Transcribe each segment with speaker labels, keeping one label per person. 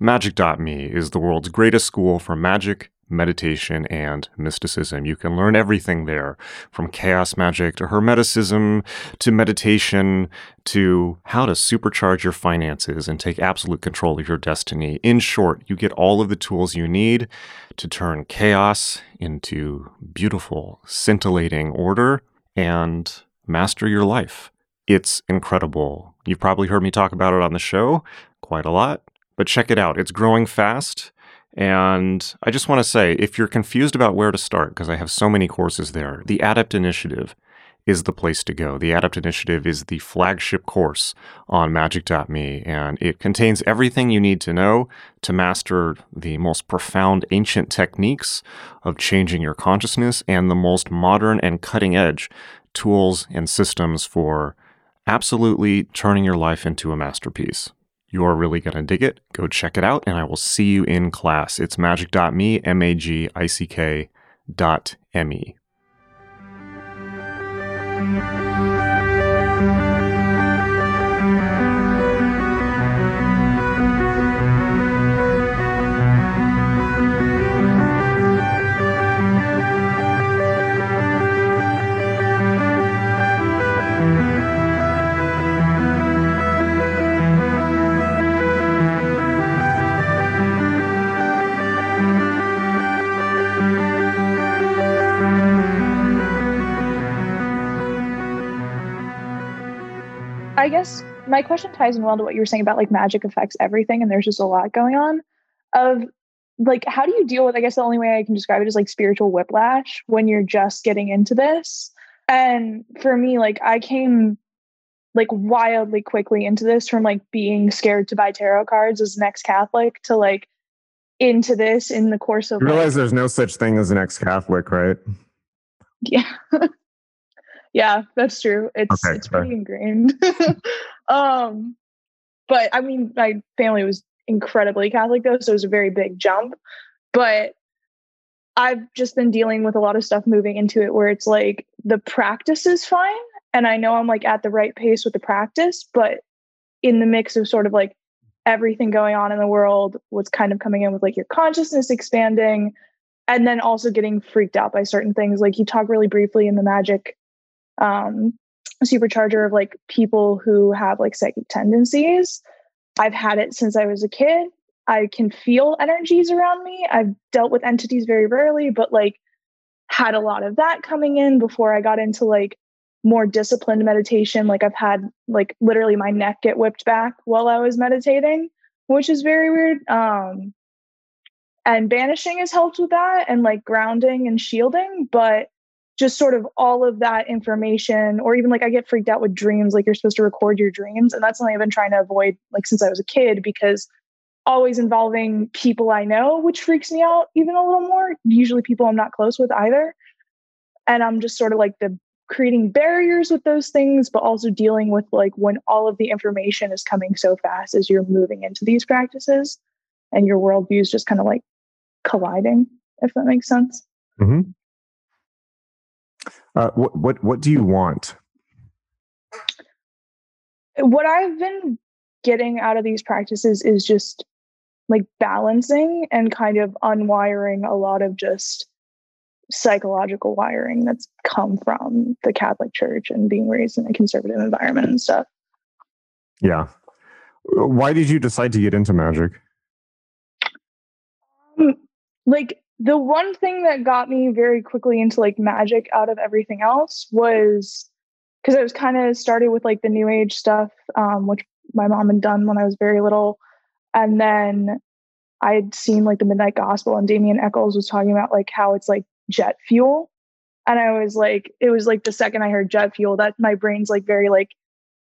Speaker 1: Magick.me is the world's greatest school for magic, meditation, and mysticism. You can learn everything there from chaos magic to hermeticism to meditation to how to supercharge your finances and take absolute control of your destiny. In short, you get all of the tools you need to turn chaos into beautiful, scintillating order and master your life. It's incredible. You've probably heard me talk about it on the show quite a lot but check it out. It's growing fast. And I just want to say if you're confused about where to start, because I have so many courses there, the Adept Initiative is the place to go. The Adept Initiative is the flagship course on magick.me, and it contains everything you need to know to master the most profound ancient techniques of changing your consciousness and the most modern and cutting edge tools and systems for absolutely turning your life into a masterpiece. You're really going to dig it. Go check it out, and I will see you in class. It's magick.me, M A G I C K dot M E.
Speaker 2: I guess my question ties in well to what you were saying about like magic affects everything, and there's just a lot going on. Of like, how do you deal with? I guess the only way I can describe it is like spiritual whiplash when you're just getting into this. And for me, like, I came like wildly quickly into this from like being scared to buy tarot cards as an ex Catholic to like into this in the course of.
Speaker 3: You realize
Speaker 2: like,
Speaker 3: there's no such thing as an ex Catholic, right?
Speaker 2: Yeah. yeah, that's true. It's
Speaker 3: Okay,
Speaker 2: it's
Speaker 3: sorry.
Speaker 2: pretty ingrained. um, but I mean, my family was incredibly Catholic though, so it was a very big jump. But I've just been dealing with a lot of stuff moving into it where it's like the practice is fine, and I know I'm like at the right pace with the practice, but in the mix of sort of like everything going on in the world, what's kind of coming in with like your consciousness expanding, and then also getting freaked out by certain things. Like you talk really briefly in the magic um, supercharger of like people who have like psychic tendencies. I've had it since I was a kid. I can feel energies around me. I've dealt with entities very rarely, but like had a lot of that coming in before I got into like more disciplined meditation. Like I've had like literally my neck get whipped back while I was meditating, which is very weird. Um, and banishing has helped with that and like grounding and shielding, but just sort of all of that information, or even like I get freaked out with dreams, like you're supposed to record your dreams. And that's something I've been trying to avoid like since I was a kid because always involving people I know, which freaks me out even a little more. Usually people I'm not close with either. And I'm just sort of like the creating barriers with those things, but also dealing with like when all of the information is coming so fast as you're moving into these practices and your worldview is just kind of like colliding, if that makes sense.
Speaker 3: hmm Uh, what what what do you want?
Speaker 2: what I've been getting out of these practices is just like balancing and kind of unwiring a lot of just psychological wiring that's come from the Catholic Church and being raised in a conservative environment and stuff.
Speaker 3: Yeah. Why did you decide to get into magic?
Speaker 2: Um, like the one thing that got me very quickly into like magic out of everything else was because I was kind of started with like the new age stuff, um, which my mom had done when I was very little. And then I had seen like the Midnight Gospel and Damien Echols was talking about like how it's like jet fuel. And I was like, it was like the second I heard jet fuel that my brain's like very like,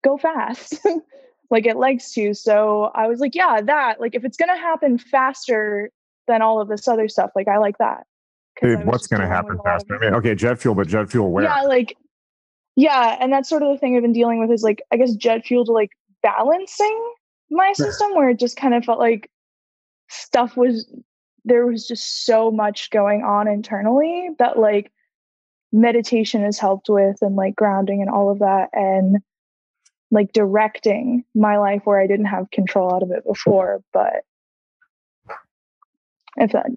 Speaker 2: go fast. like it likes to. So I was like, yeah, that like if it's gonna happen faster than all of this other stuff, like I like that.
Speaker 3: Dude, what's going to happen faster? I mean, okay, jet fuel, but jet fuel where?
Speaker 2: yeah, like yeah, and that's sort of the thing I've been dealing with is like I guess jet fuel to like balancing my system where it just kind of felt like stuff was there was just so much going on internally that like meditation has helped with and like grounding and all of that and like directing my life where I didn't have control out of it before but If that,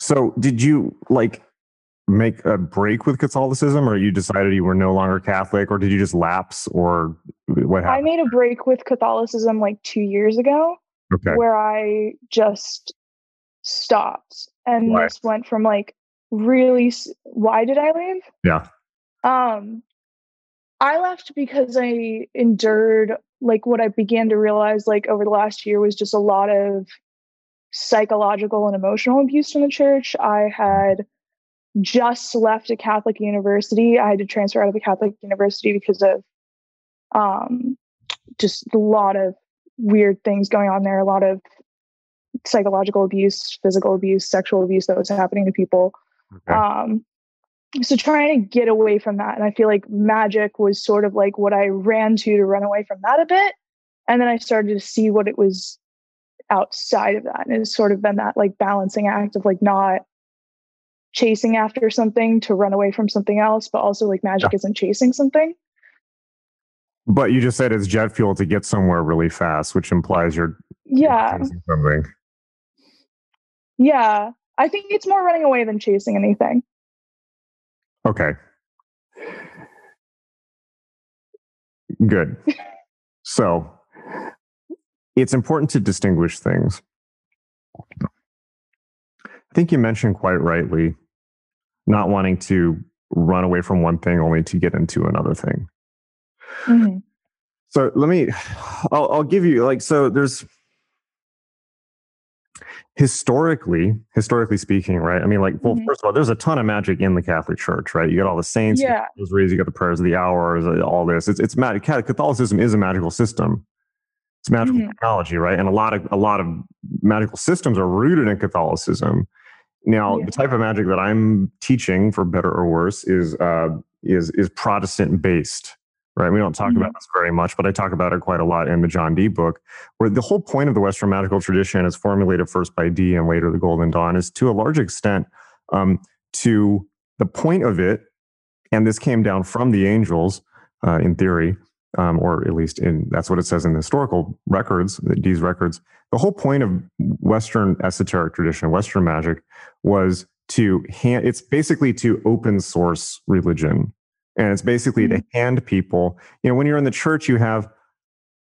Speaker 1: So, did you like make a break with Catholicism, or you decided you were no longer Catholic, or did you just lapse, or what happened?
Speaker 2: I made a break with Catholicism like two years ago
Speaker 1: okay.
Speaker 2: where I just stopped. And
Speaker 1: Why?
Speaker 2: this went from like really, why did I leave?
Speaker 1: Yeah.
Speaker 2: Um, I left because I endured like what I began to realize like over the last year was just a lot of psychological and emotional abuse in the church. I had just left a Catholic university. I had to transfer out of a Catholic university because of um just a lot of weird things going on there, a lot of psychological abuse, physical abuse, sexual abuse that was happening to people.
Speaker 1: Okay.
Speaker 2: Um, so trying to get away from that. And I feel like magic was sort of like what I ran to to run away from that a bit. And then I started to see what it was outside of that. And it's sort of been that like balancing act of like not chasing after something to run away from something else, but also like magic isn't chasing something.
Speaker 1: But you just said it's jet fuel to get somewhere really fast, which implies you're
Speaker 2: Yeah.
Speaker 1: chasing something.
Speaker 2: Yeah. I think it's more running away than chasing anything.
Speaker 1: Okay. Good. So it's important to distinguish things. I think you mentioned quite rightly not wanting to run away from one thing only to get into another thing.
Speaker 2: Mhm.
Speaker 1: So let me, I'll, I'll give you like, so there's historically, historically speaking, right? I mean, like, well,
Speaker 2: Mhm.
Speaker 1: first of all, there's a ton of magic in the Catholic Church, right? You got all the saints, you got
Speaker 2: Yeah.
Speaker 1: rosaries, you got the prayers of the hours, uh, all this. It's, it's magic. Catholicism is a magical system. It's magical
Speaker 2: Mhm.
Speaker 1: technology, right? And a lot of, a lot of magical systems are rooted in Catholicism. Now,
Speaker 2: Yeah.
Speaker 1: the type of magic that I'm teaching, for better or worse, is uh, is is Protestant based, right? We don't talk about this very much, but I talk about it quite a lot in the John Dee book, where the whole point of the Western magical tradition, is formulated first by Dee and later the Golden Dawn, is to a large extent um, to the point of it, and this came down from the angels uh, in theory, um, or at least in that's what it says in the historical records, these records. The whole point of Western esoteric tradition, Western magic, was to hand. It's basically to open source religion, and it's basically to hand people. You know, when you're in the church, you have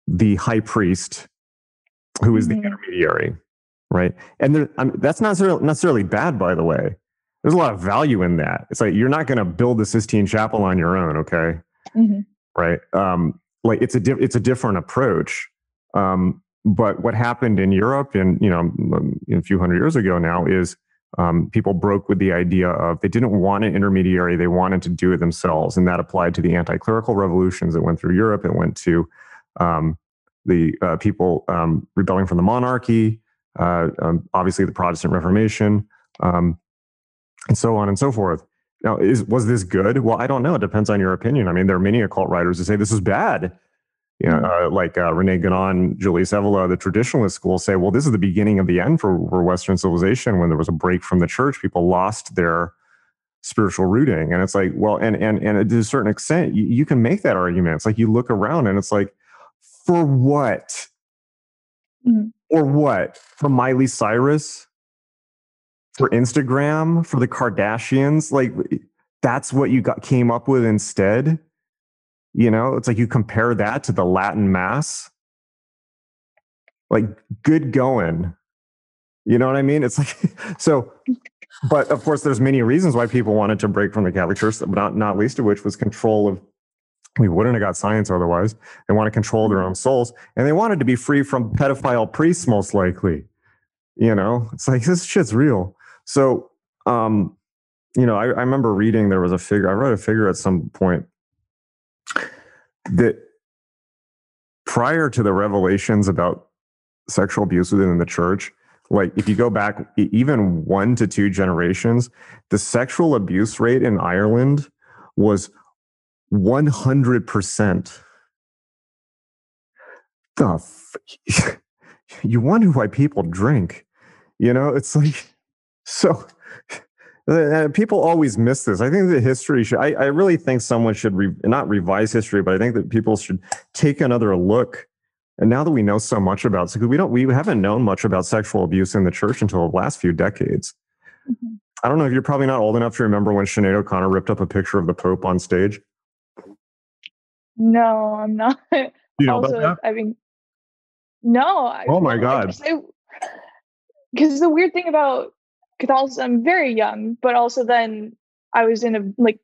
Speaker 1: the high priest, who is the
Speaker 2: Mhm.
Speaker 1: intermediary, right? And there, I mean, that's not necessarily, bad, by the way. There's a lot of value in that. It's like you're not going to build the Sistine Chapel on your own, okay?
Speaker 2: Mhm.
Speaker 1: Right? Um, like it's a di- it's a different approach. Um, but what happened in Europe, and you know, um, a few hundred years ago now, is um, people broke with the idea of they didn't want an intermediary; they wanted to do it themselves, and that applied to the anti-clerical revolutions that went through Europe. It went to um, the uh, people um, rebelling from the monarchy, uh, obviously the Protestant Reformation, and so on and so forth. Now, is was this good? Well, I don't know. It depends on your opinion. I mean, there are many occult writers who say this is bad. You know, uh, like uh, Rene Guénon, Julius Evola, the traditionalist school say, well, this is the beginning of the end for, for Western civilization. When there was a break from the church, people lost their spiritual rooting, and it's like, well, and and and to a certain extent, you, you can make that argument. It's like you look around, and it's like, for what?
Speaker 2: Mhm.
Speaker 1: Or what? For Miley Cyrus? For Instagram, for the Kardashians, like that's what you got came up with instead. You know, it's like you compare that to the Latin Mass. Like good going. You know what I mean? It's like so but of course there's many reasons why people wanted to break from the Catholic Church, not not least of which was control of we wouldn't have got science otherwise. They want to control their own souls. And they wanted to be free from pedophile priests, most likely. You know, it's like this shit's real. So, um, you know, I, I remember reading there was a figure, I read a figure at some point that prior to the revelations about sexual abuse within the church, like if you go back even one to two generations, the sexual abuse rate in Ireland was 100%. The f- you wonder why people drink. You know, it's like so. people always miss this. I think that history should. I, I really think someone should re, not revise history, but I think that people should take another look and now that we know so much about because we don't we haven't known much about sexual abuse in the church until the last few decades. Mm-hmm. I don't know if you're probably not old enough to remember when Sinead O'Connor ripped up a picture of the Pope on stage.
Speaker 2: No, I'm not.
Speaker 1: You know also, about that? I
Speaker 2: mean, no.
Speaker 1: Oh my God.
Speaker 2: Because the weird thing about Catholicism, very young, but also then I was in a like,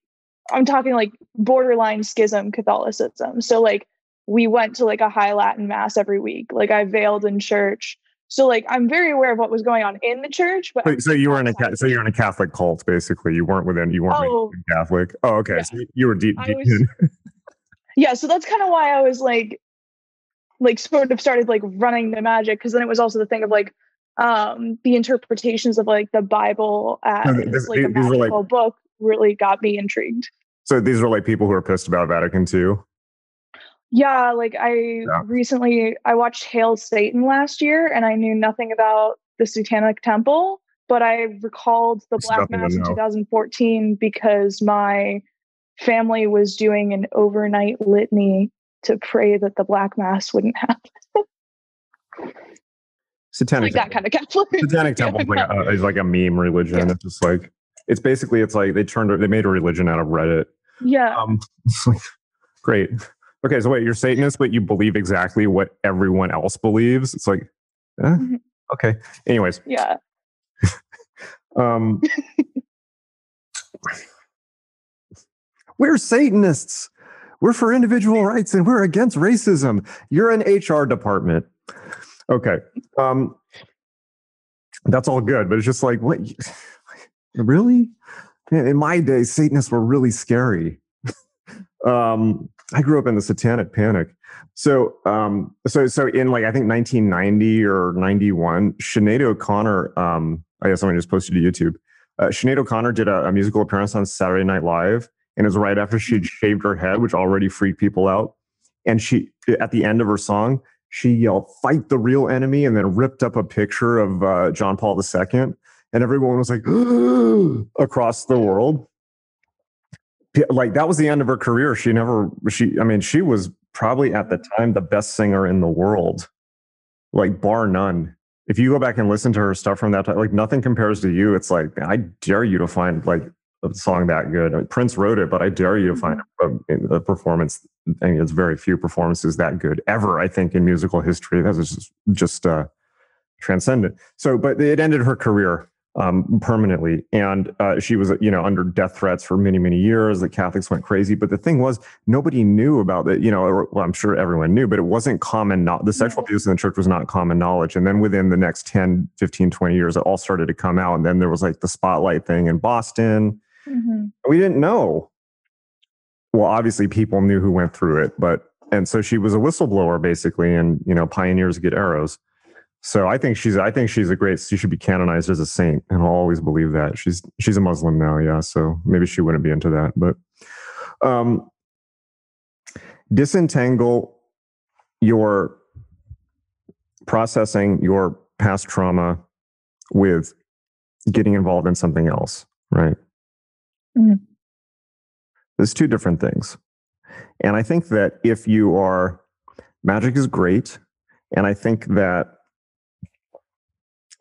Speaker 2: I'm talking like borderline schism Catholicism. So like we went to like a high Latin mass every week. Like I veiled in church. So like I'm very aware of what was going on in the church. But
Speaker 1: so, so you were in a so you're in a Catholic cult basically. You weren't within you weren't oh, Catholic. Oh, okay. Yeah. So you were deep. deep was,
Speaker 2: yeah. So that's kind of why I was like, like sort of started like running the magic because then it was also the thing of like um the interpretations of like the Bible as this, like a magical like, book really got me intrigued.
Speaker 1: So these are like people who are pissed about Vatican II.
Speaker 2: Yeah, like I yeah. recently I watched Hail Satan last year and I knew nothing about the Satanic Temple, but I recalled the Black Mass in 2014 because my family was doing an overnight litany to pray that the Black Mass wouldn't happen.
Speaker 1: Satanic
Speaker 2: like that kind of Catholic.
Speaker 1: Satanic Temple is like, a, is like a meme religion. Yeah. It's just like it's basically it's like they turned they made a religion out of Reddit.
Speaker 2: Yeah. Um,
Speaker 1: like, great. Okay, so wait, you're Satanist, but you believe exactly what everyone else believes. It's like, eh? mm-hmm. okay. Anyways.
Speaker 2: Yeah.
Speaker 1: um, we're Satanists. We're for individual rights and we're against racism. You're an HR department. Okay. Um, that's all good, but it's just like, what? Really? In my day, Satanists were really scary. um, I grew up in the Satanic Panic. So, um, so, so in like I think 1990 or 91, Sinead O'Connor. Um, I guess someone just posted to YouTube. Uh, Sinead O'Connor did a, a, musical appearance on Saturday Night Live, and it was right after she'd shaved her head, which already freaked people out. And she, at the end of her song, she yelled "Fight the real enemy," and then ripped up a picture of uh, John Paul II, and everyone was like across the world like that was the end of her career. She never she I mean she was probably at the time the best singer in the world. Like bar none. If you go back and listen to her stuff from that time, like nothing compares to you. It's like I dare you to find like a song that good. I mean, Prince wrote it, but I dare you to find mm-hmm. a, a performance. I mean, it's very few performances that good ever. I think in musical history, that was just just uh, transcendent. So, but it ended her career um, permanently. And uh, she was, you know, under death threats for many, many years. The Catholics went crazy. But the thing was, nobody knew about it. You know, or, well, I'm sure everyone knew, but it wasn't common. Not the sexual abuse in the church was not common knowledge. And then within the next 10, 15, 20 years, it all started to come out. And then there was like the spotlight thing in Boston. Mm-hmm. We didn't know. Well, obviously, people knew who went through it, but and so she was a whistleblower basically, and you know, pioneers get arrows. So I think she's I think she's a great she should be canonized as a saint and I'll always believe that. She's she's a Muslim now, yeah, so maybe she wouldn't be into that, but um disentangle your processing your past trauma with getting involved in something else, right? Mm-hmm. There's two different things. And I think that if you are magic is great and I think that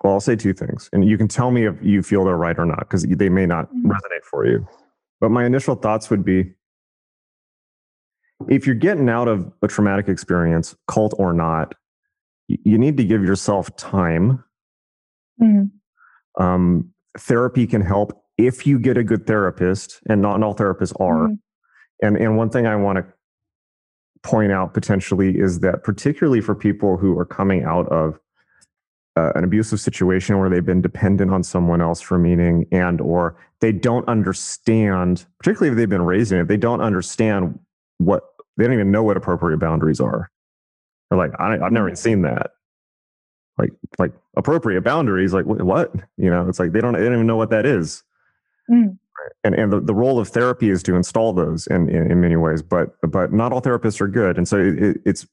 Speaker 1: well, I'll say two things, and you can tell me if you feel they're right or not, because they may not mm-hmm. resonate for you. But my initial thoughts would be if you're getting out of a traumatic experience, cult or not, you need to give yourself time. Mm-hmm. Um, therapy can help if you get a good therapist, and not all therapists are. Mm-hmm. And, and one thing I want to point out potentially is that, particularly for people who are coming out of uh, an abusive situation where they've been dependent on someone else for meaning and or they don't understand particularly if they've been raised in it they don't understand what they don't even know what appropriate boundaries are they're like I, have never seen that like like appropriate boundaries like what you know it's like they don't they don't even know what that is mm. and and the, the role of therapy is to install those in, in, in many ways but but not all therapists are good and so it, it's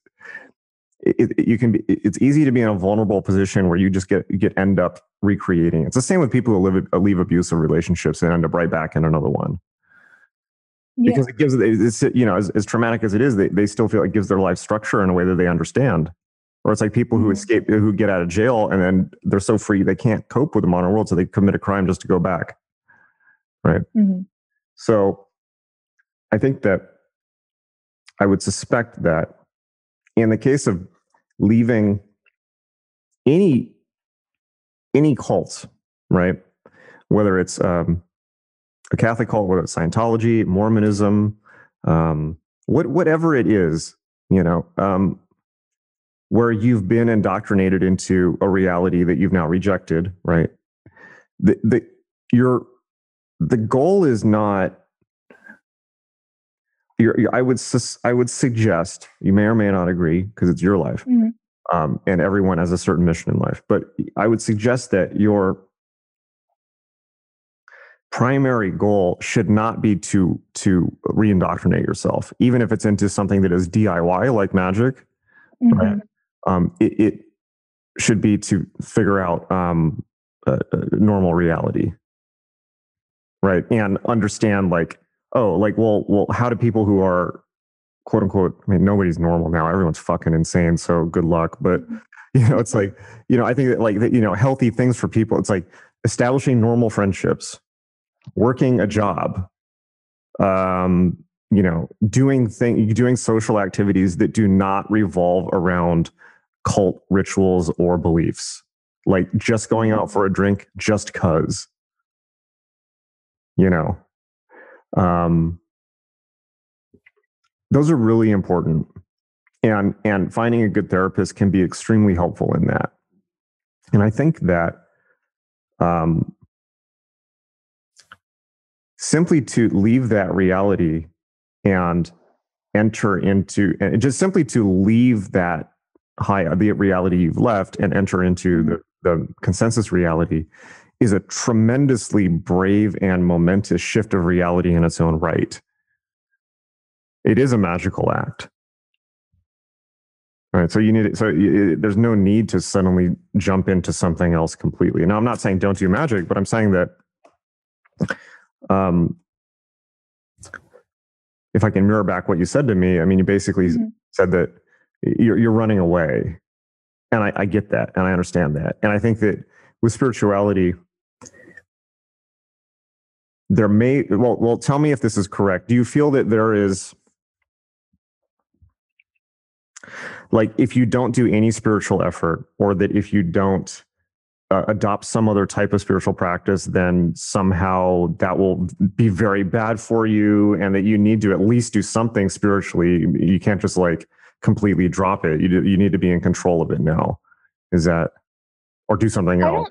Speaker 1: it, it, you can be it's easy to be in a vulnerable position where you just get get end up recreating it's the same with people who live leave abusive relationships and end up right back in another one yeah. because it gives it's you know as, as traumatic as it is they, they still feel it gives their life structure in a way that they understand Or it's like people who
Speaker 2: Mhm.
Speaker 1: escape, who get out of jail, and then they're so free they can't cope with the modern world, so they commit a crime just to go back.
Speaker 2: Mhm.
Speaker 1: So I think that I would suspect that in the case of leaving any any cult, right? Whether it's um, a Catholic cult, whether it's Scientology, Mormonism, um, what whatever it is, you know, um, where you've been indoctrinated into a reality that you've now rejected, right? The the your the goal is not you're, you're- I would sus- I would suggest you may or may not agree because it's your life,
Speaker 2: Mhm.
Speaker 1: um, and everyone has a certain mission in life. But I would suggest that your primary goal should not be to to reindoctrinate yourself, even if it's into something that is DIY like magic. Right.
Speaker 2: Mhm.
Speaker 1: Um, it, it should be to figure out um, a normal reality, right? And understand like, oh, like, well, well, how do people who are quote unquote? I mean, nobody's normal now. Everyone's fucking insane. So good luck. But you know, it's like, you know, I think that like that, you know, healthy things for people. It's like establishing normal friendships, working a job, um, you know, doing thing, doing social activities that do not revolve around cult rituals or beliefs, like just going out for a drink just cause. You know, um, those are really important, and and finding a good therapist can be extremely helpful in that. And I think that um, simply to leave that reality and enter into and just simply to leave that high the reality you've left and enter into the, the consensus reality is a tremendously brave and momentous shift of reality in its own right it is a magical act All right so you need so there's no need to suddenly jump into something else completely now i'm not saying don't do magic but i'm saying that um if I can mirror back what you said to me, I mean, you basically
Speaker 2: Mhm.
Speaker 1: said that you're, you're running away. And I, I get that and I understand that. And I think that with spirituality, there may, well, well, tell me if this is correct. Do you feel that there is, like, if you don't do any spiritual effort, or that if you don't uh, adopt some other type of spiritual practice, then somehow that will be very bad for you, and that you need to at least do something spiritually. You can't just like completely drop it. You do, you need to be in control of it now. Is that or do something else?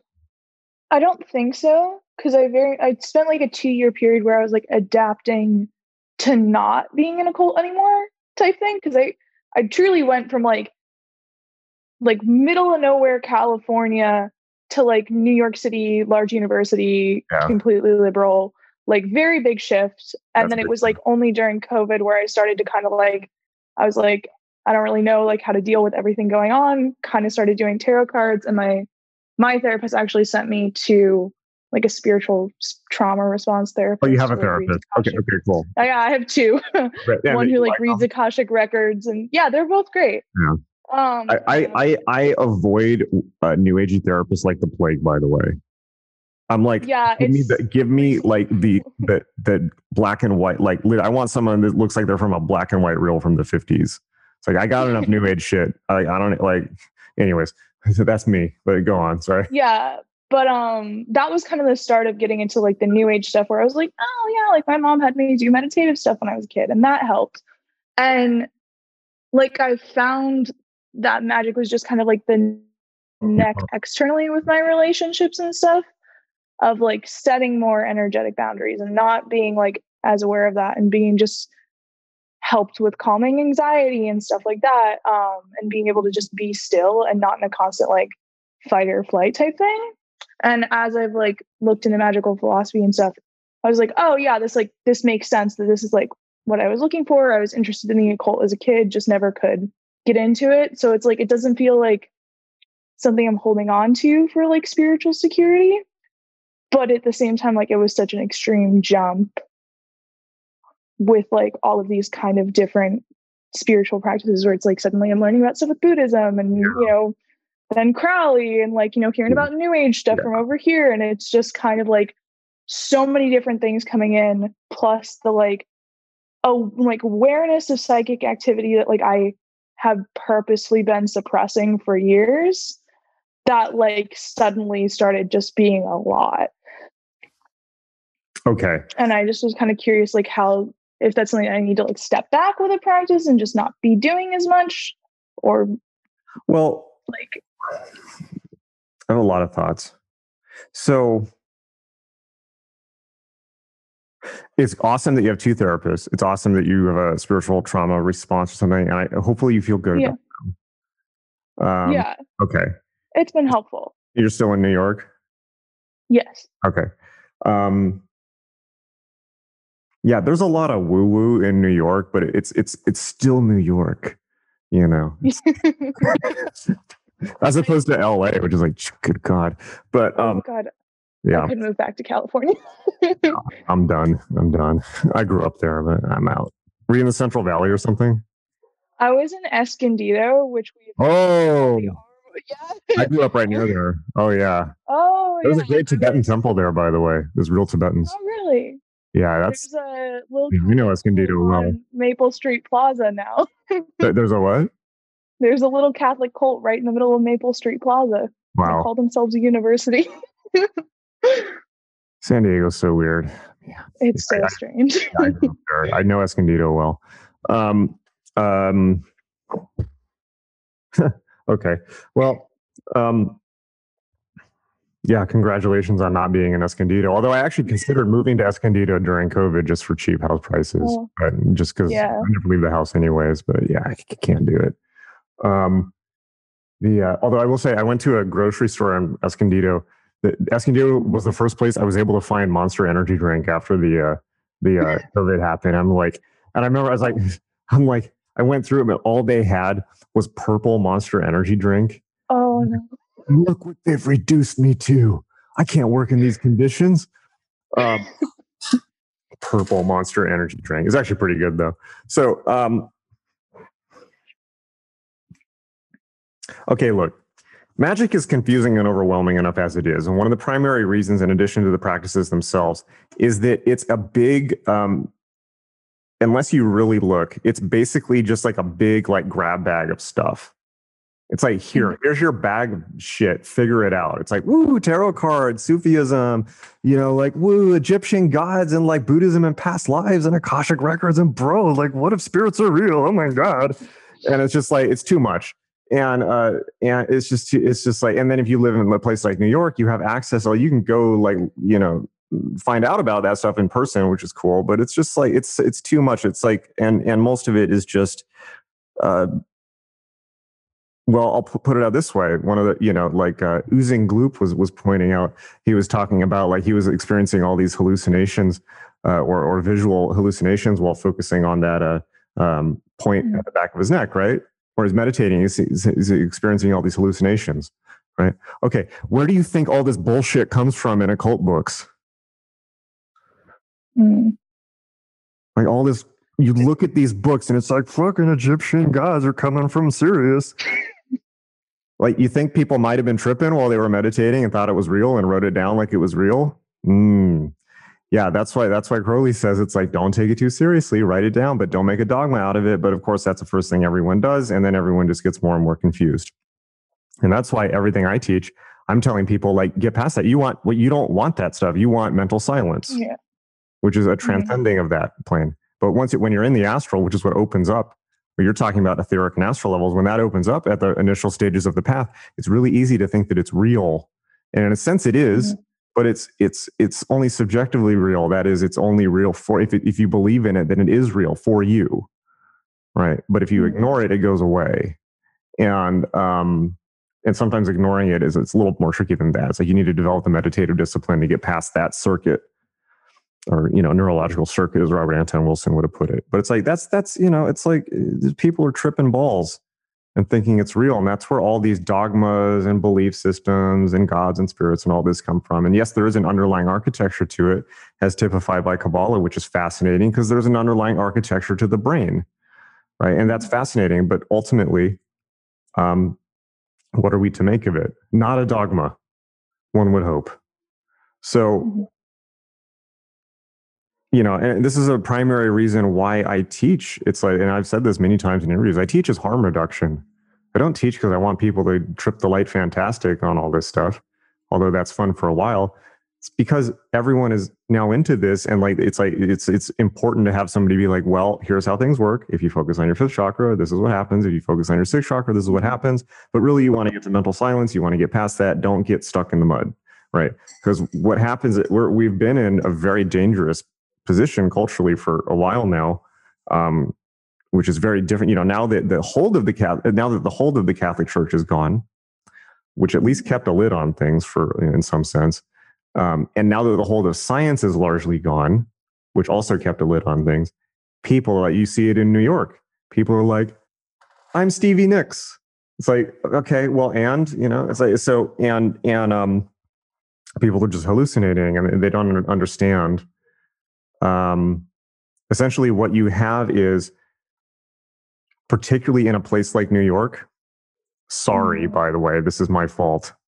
Speaker 2: I don't think so because I very I spent like a two year period where I was like adapting to not being in a cult anymore type thing because I I truly went from like like middle of nowhere California to like New York City large university
Speaker 1: Yeah.
Speaker 2: completely liberal like very big shift and
Speaker 1: That's
Speaker 2: then it was like only during COVID where I started to kind of like I was like I don't really know like how to deal with everything going on kind of started doing tarot cards and my my therapist actually sent me to like a spiritual trauma response therapist.
Speaker 1: Oh, you have a
Speaker 2: who, like, reads
Speaker 1: therapist. Okay, okay, cool.
Speaker 2: Oh, yeah, I have two.
Speaker 1: Right, yeah,
Speaker 2: One who like
Speaker 1: like
Speaker 2: reads
Speaker 1: them?
Speaker 2: Akashic records, and yeah, they're both great.
Speaker 1: Yeah.
Speaker 2: Um,
Speaker 1: I, I, I, I avoid uh, new agey therapists like the plague. By the way, I'm like,
Speaker 2: yeah,
Speaker 1: give me the, give me like the the the black and white. Like, I want someone that looks like they're from a black and white reel from the 50s. It's like I got enough new age shit. I, I don't like. Anyways, so that's me. But go on. Sorry.
Speaker 2: yeah. But um, that was kind of the start of getting into like the new age stuff, where I was like, oh yeah, like my mom had me do meditative stuff when I was a kid, and that helped. And like I found that magic was just kind of like the neck externally with my relationships and stuff of like setting more energetic boundaries and not being like as aware of that and being just helped with calming anxiety and stuff like that um and being able to just be still and not in a constant like fight or flight type thing. And as i've like looked into magical philosophy and stuff i was like oh yeah this like this makes sense that this is like what i was looking for. I was interested in the occult as a kid just never could get into it. So it's like it doesn't feel like something i'm holding on to for like spiritual security but at the same time like it was such an extreme jump with like all of these kind of different spiritual practices where it's like suddenly I'm learning about stuff with Buddhism and yeah. you know then Crowley and like you know hearing about New Age stuff yeah. from over here and it's just kind of like so many different things coming in plus the like oh like awareness of psychic activity that like I have purposely been suppressing for years that like suddenly started just being a lot.
Speaker 1: Okay.
Speaker 2: And I just was kind of curious like how if that's something I need to like step back with a practice and just not be doing as much or
Speaker 1: well like I have a lot of thoughts. So it's awesome that you have two therapists. It's awesome that you have a spiritual trauma response or something. And I, hopefully you feel good
Speaker 2: yeah.
Speaker 1: Um,
Speaker 2: yeah.
Speaker 1: Okay.
Speaker 2: It's been helpful.
Speaker 1: You're still in New York?
Speaker 2: Yes.
Speaker 1: Okay. Um, yeah, there's a lot of woo woo in New York, but it's it's it's still New York, you know. As opposed to LA, which is like good God. But oh, um
Speaker 2: oh God.
Speaker 1: Yeah.
Speaker 2: I could move back to California.
Speaker 1: I'm done. I'm done. I grew up there, but I'm out. Were you in the Central Valley or something?
Speaker 2: I was in Escondido, which we
Speaker 1: Oh yeah. I grew up right near there. Oh yeah.
Speaker 2: Oh
Speaker 1: There's yeah. a great Tibetan temple there, by the way. There's real Tibetans.
Speaker 2: Oh really?
Speaker 1: Yeah, that's
Speaker 2: there's a little
Speaker 1: we know Escondido well.
Speaker 2: Maple Street Plaza now.
Speaker 1: there's a what?
Speaker 2: There's a little Catholic cult right in the middle of Maple Street Plaza.
Speaker 1: Wow.
Speaker 2: They call themselves a university.
Speaker 1: San Diego's so weird.
Speaker 2: Yeah. It's so I, strange.
Speaker 1: I, know, I know Escondido well. Um, um, okay. Well, um, yeah, congratulations on not being in Escondido. Although I actually considered moving to Escondido during COVID just for cheap house prices, oh, but just because yeah. I never leave the house anyways. But yeah, I can't do it. Um, the uh, although I will say I went to a grocery store in Escondido. The, Escondido was the first place I was able to find Monster Energy drink after the uh, the uh, COVID happened. I'm like, and I remember I was like, I'm like, I went through it, but all they had was purple Monster Energy drink.
Speaker 2: Oh no
Speaker 1: look what they've reduced me to. I can't work in these conditions. Um, purple monster energy drink is actually pretty good though. So, um, okay, look, magic is confusing and overwhelming enough as it is. And one of the primary reasons, in addition to the practices themselves, is that it's a big, um, unless you really look, it's basically just like a big, like grab bag of stuff. It's like here, mm-hmm. here's your bag of shit. Figure it out. It's like woo, tarot cards, Sufism, you know, like woo, Egyptian gods and like Buddhism and past lives and Akashic records and bro, like what if spirits are real? Oh my god! And it's just like it's too much. And uh, and it's just it's just like, and then if you live in a place like New York, you have access. Or you can go like you know find out about that stuff in person, which is cool. But it's just like it's it's too much. It's like and and most of it is just uh, well, I'll put it out this way. One of the, you know, like uh, Oozing Gloop was was pointing out, he was talking about like he was experiencing all these hallucinations uh, or or visual hallucinations while focusing on that uh, um, point mm-hmm. at the back of his neck, right? Or he's meditating, he's, he's experiencing all these hallucinations, right? Okay, where do you think all this bullshit comes from in occult books?
Speaker 2: Mm.
Speaker 1: Like all this you look at these books and it's like fucking Egyptian gods are coming from Sirius. Like you think people might have been tripping while they were meditating and thought it was real and wrote it down like it was real? Mm. Yeah, that's why that's why Crowley says it's like don't take it too seriously, write it down, but don't make a dogma out of it. But of course, that's the first thing everyone does, and then everyone just gets more and more confused. And that's why everything I teach, I'm telling people like get past that. You want what you don't want that stuff. You want mental silence,
Speaker 2: yeah.
Speaker 1: which is a mm-hmm. transcending mm-hmm. of that plane. But once it, when you're in the astral, which is what opens up you're talking about etheric and astral levels, when that opens up at the initial stages of the path, it's really easy to think that it's real. And in a sense, it is, mm-hmm. but it's it's it's only subjectively real. That is, it's only real for if it, if you believe in it, then it is real for you, right? But if you mm-hmm. ignore it, it goes away. And um, and sometimes ignoring it is it's a little more tricky than that. It's like you need to develop the meditative discipline to get past that circuit or you know neurological circuit as robert anton wilson would have put it but it's like that's that's you know it's like uh, people are tripping balls and thinking it's real and that's where all these dogmas and belief systems and gods and spirits and all this come from and yes there is an underlying architecture to it as typified by kabbalah which is fascinating because there's an underlying architecture to the brain right? And that's fascinating. But ultimately, um, what are we to make of it? Not a dogma, one would hope. So, mm-hmm. You know, and this is a primary reason why I teach. It's like, and I've said this many times in interviews, I teach as harm reduction. I don't teach because I want people to trip the light fantastic on all this stuff, although that's fun for a while. It's because everyone is now into this and like it's like it's it's important to have somebody be like, well, here's how things work. If you focus on your fifth chakra, this is what happens. If you focus on your sixth chakra, this is what happens. But really you want to get to mental silence, you want to get past that. Don't get stuck in the mud. Right. Because what happens we're we've been in a very dangerous position culturally for a while now. Um, which is very different. You know, now that the hold of the now that the hold of the Catholic Church is gone, which at least kept a lid on things for in some sense, um, and now that the hold of science is largely gone, which also kept a lid on things, people like you see it in New York. People are like, "I'm Stevie Nicks." It's like, okay, well, and you know, it's like so, and and um, people are just hallucinating and they don't understand. Um, essentially, what you have is, particularly in a place like New York. Sorry, mm-hmm. by the way, this is my fault.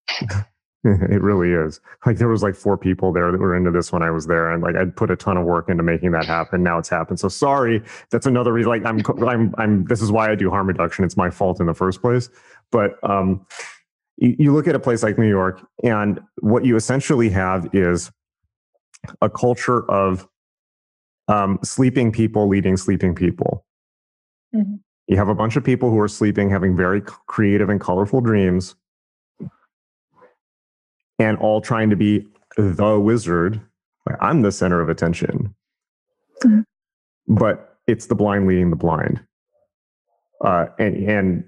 Speaker 1: it really is. Like there was like four people there that were into this when I was there, and like I'd put a ton of work into making that happen. Now it's happened. So sorry. That's another reason. Like I'm, I'm, I'm. This is why I do harm reduction. It's my fault in the first place. But um, you, you look at a place like New York, and what you essentially have is a culture of um, sleeping people leading sleeping people. Mm-hmm. You have a bunch of people who are sleeping, having very creative and colorful dreams and all trying to be the wizard. I'm the center of attention. Mm-hmm. But it's the blind leading the blind. Uh, and, and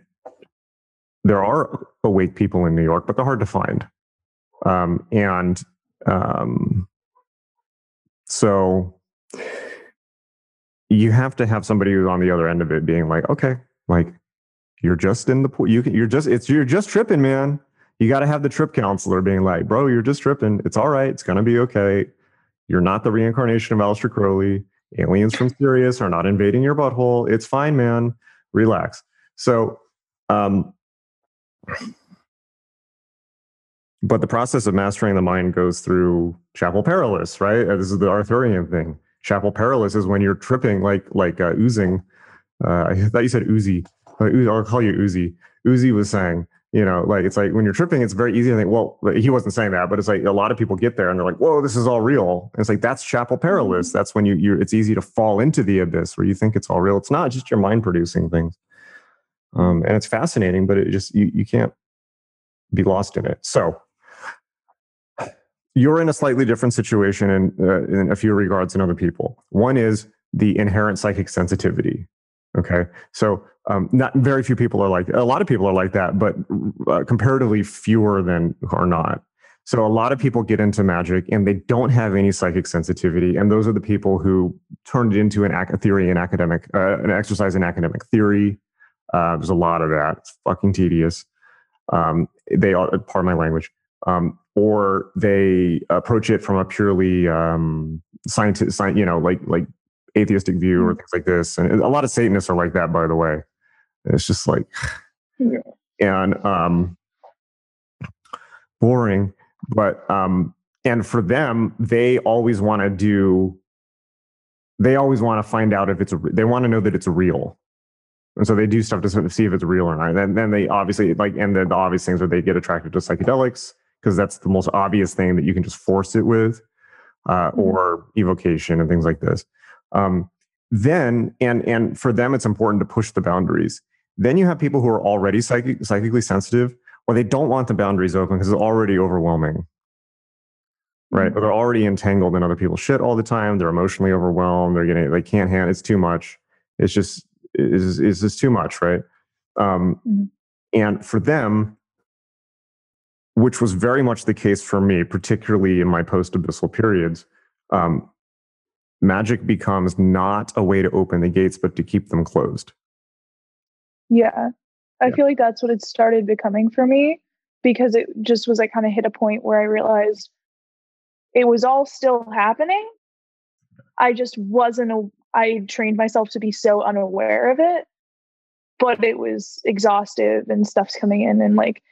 Speaker 1: there are awake people in New York, but they're hard to find. Um, and um, so you have to have somebody who's on the other end of it being like, okay, like you're just in the pool. You can, you're just, it's, you're just tripping, man you got to have the trip counselor being like, bro, you're just tripping. It's all right. It's going to be okay. You're not the reincarnation of Aleister Crowley. Aliens from Sirius are not invading your butthole. It's fine, man. Relax. So, um, but the process of mastering the mind goes through chapel perilous, right? This is the Arthurian thing. Chapel perilous is when you're tripping, like like uh, oozing. Uh, I thought you said Uzi. Uh, I'll call you Uzi. Uzi was saying you know like it's like when you're tripping it's very easy to think well he wasn't saying that but it's like a lot of people get there and they're like whoa this is all real and it's like that's chapel perilous mm-hmm. that's when you you it's easy to fall into the abyss where you think it's all real it's not just your mind producing things um, and it's fascinating but it just you, you can't be lost in it so you're in a slightly different situation in, uh, in a few regards than other people one is the inherent psychic sensitivity Okay. So, um, not very few people are like, a lot of people are like that, but uh, comparatively fewer than are not. So, a lot of people get into magic and they don't have any psychic sensitivity. And those are the people who turned it into an ac- theory in academic, uh, an exercise in academic theory. Uh, there's a lot of that. It's fucking tedious. Um, they are, part of my language. Um, or they approach it from a purely um, scientific, you know, like like atheistic view or mm. things like this. And a lot of Satanists are like that, by the way. It's just like, yeah. and um, boring. But um, and for them, they always want to do. They always want to find out if it's a. They want to know that it's real, and so they do stuff to sort of see if it's real or not. And then, then they obviously like, and the, the obvious things are they get attracted to psychedelics because that's the most obvious thing that you can just force it with, uh, mm-hmm. or evocation and things like this. Um, then, and and for them, it's important to push the boundaries. Then you have people who are already psychic, psychically sensitive, or they don't want the boundaries open because it's already overwhelming. Right? Mm-hmm. Or they're already entangled in other people's shit all the time. They're emotionally overwhelmed. They're getting they can't handle. It's too much. It's just is is just too much, right? Um, mm-hmm. And for them, which was very much the case for me, particularly in my post abyssal periods, um, magic becomes not a way to open the gates, but to keep them closed.
Speaker 2: Yeah. I yeah. feel like that's what it started becoming for me because it just was like kind of hit a point where I realized it was all still happening. I just wasn't, a, I trained myself to be so unaware of it but it was exhaustive and stuff's coming in and like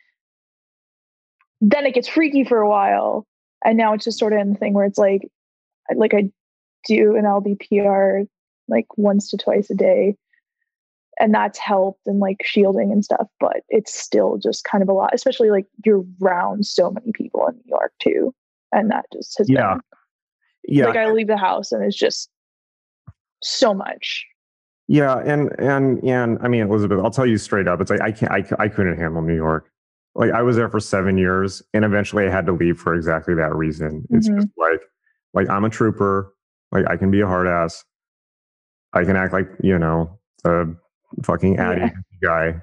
Speaker 2: then it gets freaky for a while and now it's just sort of in the thing where it's like like i do an ldpr like once to twice a day and that's helped and like shielding and stuff but it's still just kind of a lot especially like you're around so many people in new york too and that just has
Speaker 1: yeah.
Speaker 2: been,
Speaker 1: yeah
Speaker 2: like i leave the house and it's just so much.
Speaker 1: Yeah and and and i mean elizabeth i'll tell you straight up it's like i can't i, I couldn't handle new york like i was there for seven years and eventually i had to leave for exactly that reason. It's
Speaker 2: Mhm.
Speaker 1: just like like i'm a trooper. Like i can be a hard ass. I can act like you know a fucking addy
Speaker 2: Yeah.
Speaker 1: guy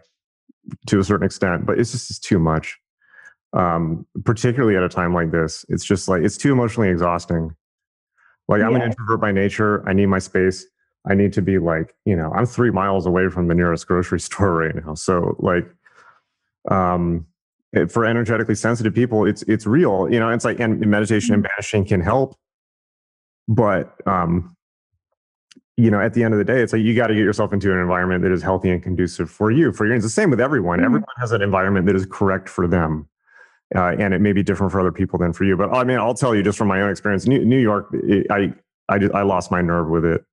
Speaker 1: to a certain extent but it's just it's too much. Um particularly at a time like this it's just like it's too emotionally exhausting. Like i'm an introvert by nature. I need my space. I need to be like you know i'm three miles away from the nearest grocery store right now. So like um for energetically sensitive people it's it's real you know it's like and meditation and banishing can help. But um you know at the end of the day it's like you got to get yourself into an environment that is healthy and conducive for you for your it's the same with everyone.
Speaker 2: Mhm.
Speaker 1: everyone has an environment that is correct for them uh, and it may be different for other people than for you. But i mean i'll tell you just from my own experience new, new york it, i I, did, I lost my nerve with it.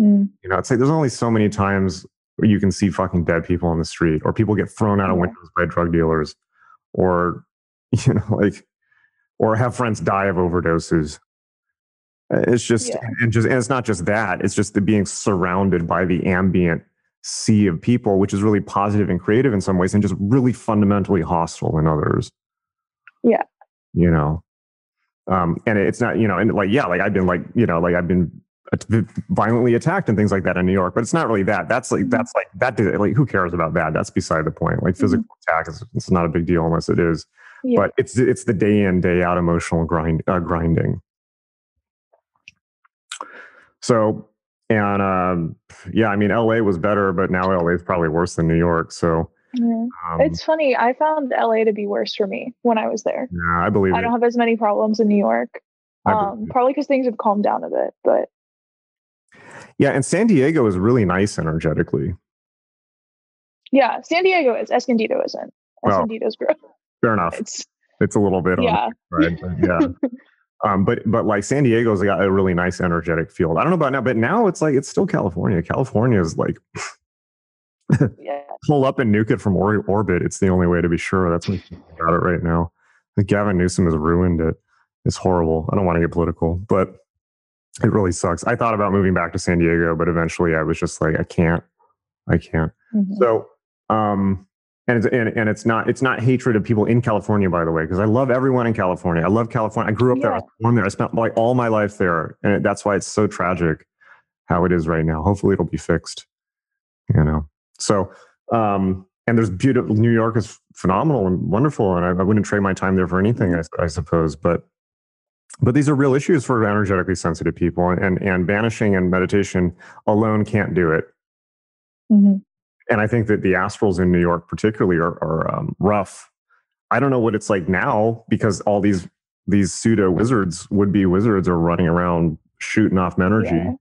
Speaker 2: Mm.
Speaker 1: you know, it's like there's only so many times you can see fucking dead people on the street, or people get thrown out of windows by drug dealers, or you know, like, or have friends die of overdoses. It's just,
Speaker 2: Yeah.
Speaker 1: and just, and it's not just that. It's just the being surrounded by the ambient sea of people, which is really positive and creative in some ways, and just really fundamentally hostile in others.
Speaker 2: Yeah.
Speaker 1: You know, um, and it's not, you know, and like, yeah, like I've been like, you know, like I've been violently attacked and things like that in New York, but it's not really that. That's like
Speaker 2: Mhm.
Speaker 1: that's like that. did- Like who cares about that? That's beside the point. Like physical attack is it's not a big deal unless it is.
Speaker 2: Yeah.
Speaker 1: But it's it's the day in day out emotional grind uh, grinding. So and um, yeah, I mean L.A. was better, but now L.A. is probably worse than New York. So
Speaker 2: Yeah.
Speaker 1: um,
Speaker 2: It's funny. I found LA to be worse for me when I was there.
Speaker 1: yeah, I believe
Speaker 2: I
Speaker 1: it.
Speaker 2: don't have as many problems in New York. Um, probably because things have calmed down a bit. But
Speaker 1: Yeah, and San Diego is really nice energetically.
Speaker 2: yeah, San Diego is. Escondido isn't.
Speaker 1: Well,
Speaker 2: Escondido's gross.
Speaker 1: Fair enough.
Speaker 2: It's
Speaker 1: It's a little bit
Speaker 2: yeah.
Speaker 1: right? But yeah. um, but but like San Diego's got a really nice energetic field. I don't know about now, but now it's like it's still California. California is like
Speaker 2: Yeah.
Speaker 1: pull up and nuke it from or- orbit. It's the only way to be sure. That's what got it right now. Gavin Newsom has ruined it. It's horrible. I don't want to get political, but it really sucks. I thought about moving back to San Diego, but eventually I was just like, I can't. I can't.
Speaker 2: Mhm.
Speaker 1: So, um, and it's, and, and it's not it's not hatred of people in California, by the way, because I love everyone in California. I love California. I grew up there. I was born there. I spent like all my life there, and it, that's why it's so tragic how it is right now. Hopefully, it'll be fixed. You know. So, um, and there's beautiful. New York is phenomenal and wonderful, and I, I wouldn't trade my time there for anything. I, I suppose, but but these are real issues for energetically sensitive people, and and banishing and meditation alone can't do it
Speaker 2: Mhm.
Speaker 1: and I think that the astrals in New York, particularly, are, are um, rough. I don't know what it's like now because all these these pseudo wizards, would be wizards, are running around shooting off energy,
Speaker 2: Yeah.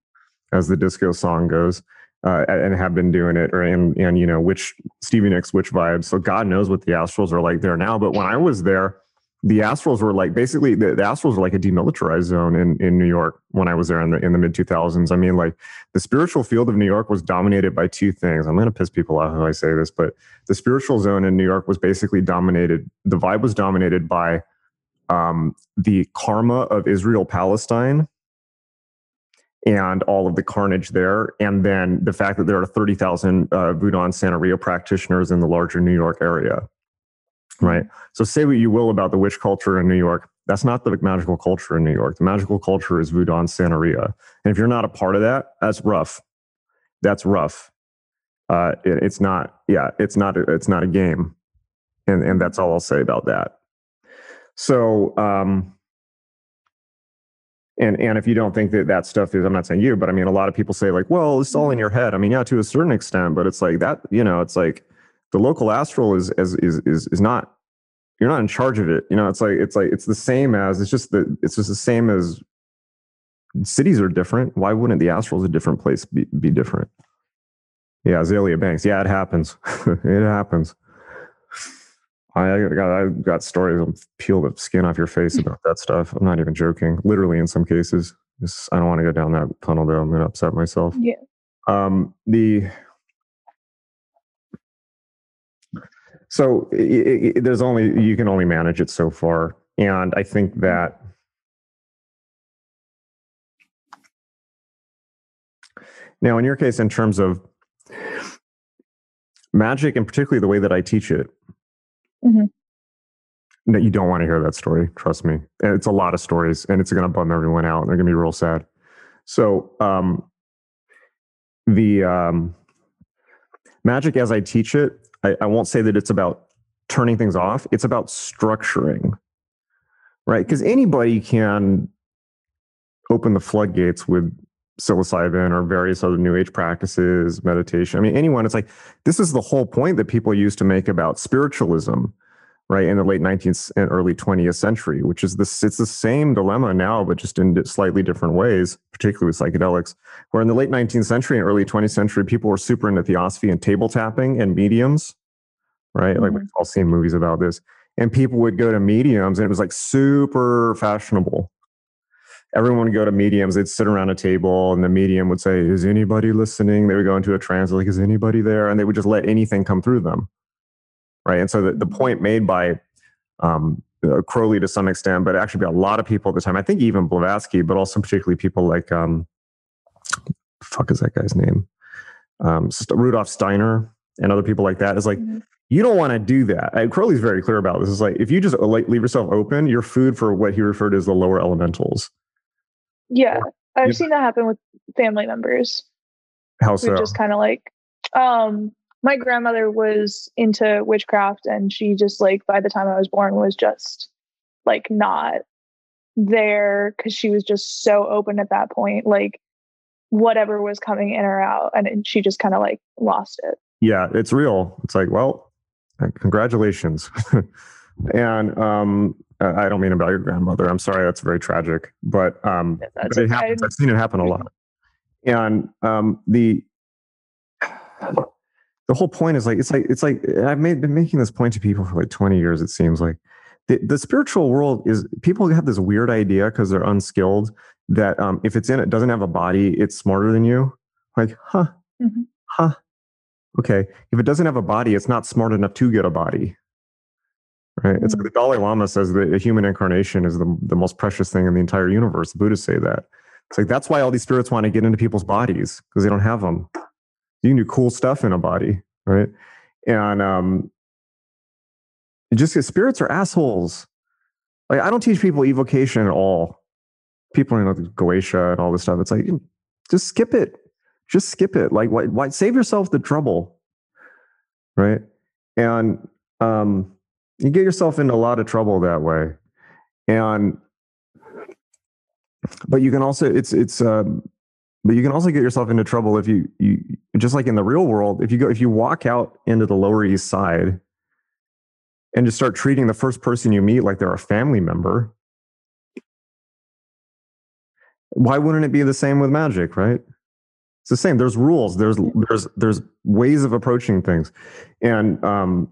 Speaker 1: as the disco song goes, uh, and have been doing it, or and and you know which Stevie Nicks, which vibes. So God knows what the astrals are like there now. But when I was there, the astrals were like basically the, the astrals were like a demilitarized zone in in New York when I was there in the in the mid two thousands. I mean, like the spiritual field of New York was dominated by two things. I'm going to piss people off if I say this, but the spiritual zone in New York was basically dominated. The vibe was dominated by um, the karma of Israel Palestine and all of the carnage there, and then the fact that there are 30,000 uh, Voodoo and Santeria practitioners in the larger New York area. Right. So say what you will about the witch culture in New York. That's not the magical culture in New York. The magical culture is Voodoo and Santeria. And if you're not a part of that, that's rough. That's rough. Uh, it, it's not. Yeah, it's not. a- It's not a game, and and that's all I'll say about that. So, um, and and if you don't think that that stuff is, I'm not saying you, but I mean, a lot of people say like, well, it's all in your head. I mean, yeah, to a certain extent, but it's like that. You know, it's like the local astral is is is is, is not. You're not in charge of it. You know, it's like it's like it's the same as it's just the it's just the same as cities are different. Why wouldn't the astral's a different place be, be different? Yeah, Azealia Banks. Yeah, it happens. it happens. I got I got stories of peel the skin off your face about that stuff. I'm not even joking. Literally, in some cases, Just, I don't want to go down that tunnel. Though I'm going to upset myself.
Speaker 2: Yeah.
Speaker 1: Um, the so it, it, there's only you can only manage it so far, and I think that now in your case, in terms of magic, and particularly the way that I teach it,
Speaker 2: mm-hmm.
Speaker 1: no, you don't want to hear that story. Trust me, it's a lot of stories, and it's going to bum everyone out. And they're going to be real sad. So, um, the um, magic as I teach it I, I won't say that it's about turning things off. It's about structuring, right? Because anybody can open the floodgates with psilocybin or various other new age practices, meditation. I mean, anyone, it's like this is the whole point that people used to make about spiritualism right in the late 19th and early 20th century which is this it's the same dilemma now but just in slightly different ways particularly with psychedelics where in the late 19th century and early 20th century people were super into theosophy and table tapping and mediums right? Mm-hmm. like we've all seen movies about this and people would go to mediums and it was like super fashionable. Everyone would go to mediums they'd sit around a table and the medium would say is anybody listening? They would go into a trance like is anybody there? And they would just let anything come through them right? And so the, the point made by um, uh, Crowley to some extent, but actually by a lot of people at the time, I think even Blavatsky, but also particularly people like, um, fuck is that guy's name? Um, Rudolf Steiner and other people like that is like, mm-hmm. you don't want to do that. And Crowley's very clear about this. Is like, if you just like, leave yourself open, you're food for what he referred to as the lower elementals.
Speaker 2: Yeah. I've yeah. seen that happen with family members.
Speaker 1: How so?
Speaker 2: Just kind of like, um, my grandmother was into witchcraft and she just like by the time I was born was just like not there because she was just so open at that point like whatever was coming in or out and she just kind of like lost it.
Speaker 1: Yeah it's real. It's like well uh, congratulations. And um i don't mean about your grandmother. I'm sorry that's very tragic but um but it happens. i've seen it happen a lot. And um the the whole point is like it's like it's like I've made, been making this point to people for like 20 years. It seems like the, the spiritual world is people have this weird idea because they're unskilled that um, if it's in it doesn't have a body, it's smarter than you. Like, huh, mm-hmm. huh. Okay, if it doesn't have a body, it's not smart enough to get a body. Right? Mm-hmm. It's like mm. the Dalai Lama says that a human incarnation is the, the most precious thing in the entire universe. The Buddhists say that. It's like that's why all these spirits want to get into people's bodies because they don't have them you can do cool stuff in a body, right? And um, just because spirits are assholes. Like I don't teach people evocation at all. People you know Goetia and all this stuff. It's like just skip it. Just skip it. Like why, why save yourself the trouble, right? And um, you get yourself into a lot of trouble that way. And but you can also it's it's um, but you can also get yourself into trouble if you you just like in the real world if you go if you walk out into the lower east side and just start treating the first person you meet like they're a family member why wouldn't it be the same with magic right? It's the same. There's rules. There's there's there's ways of approaching things. And um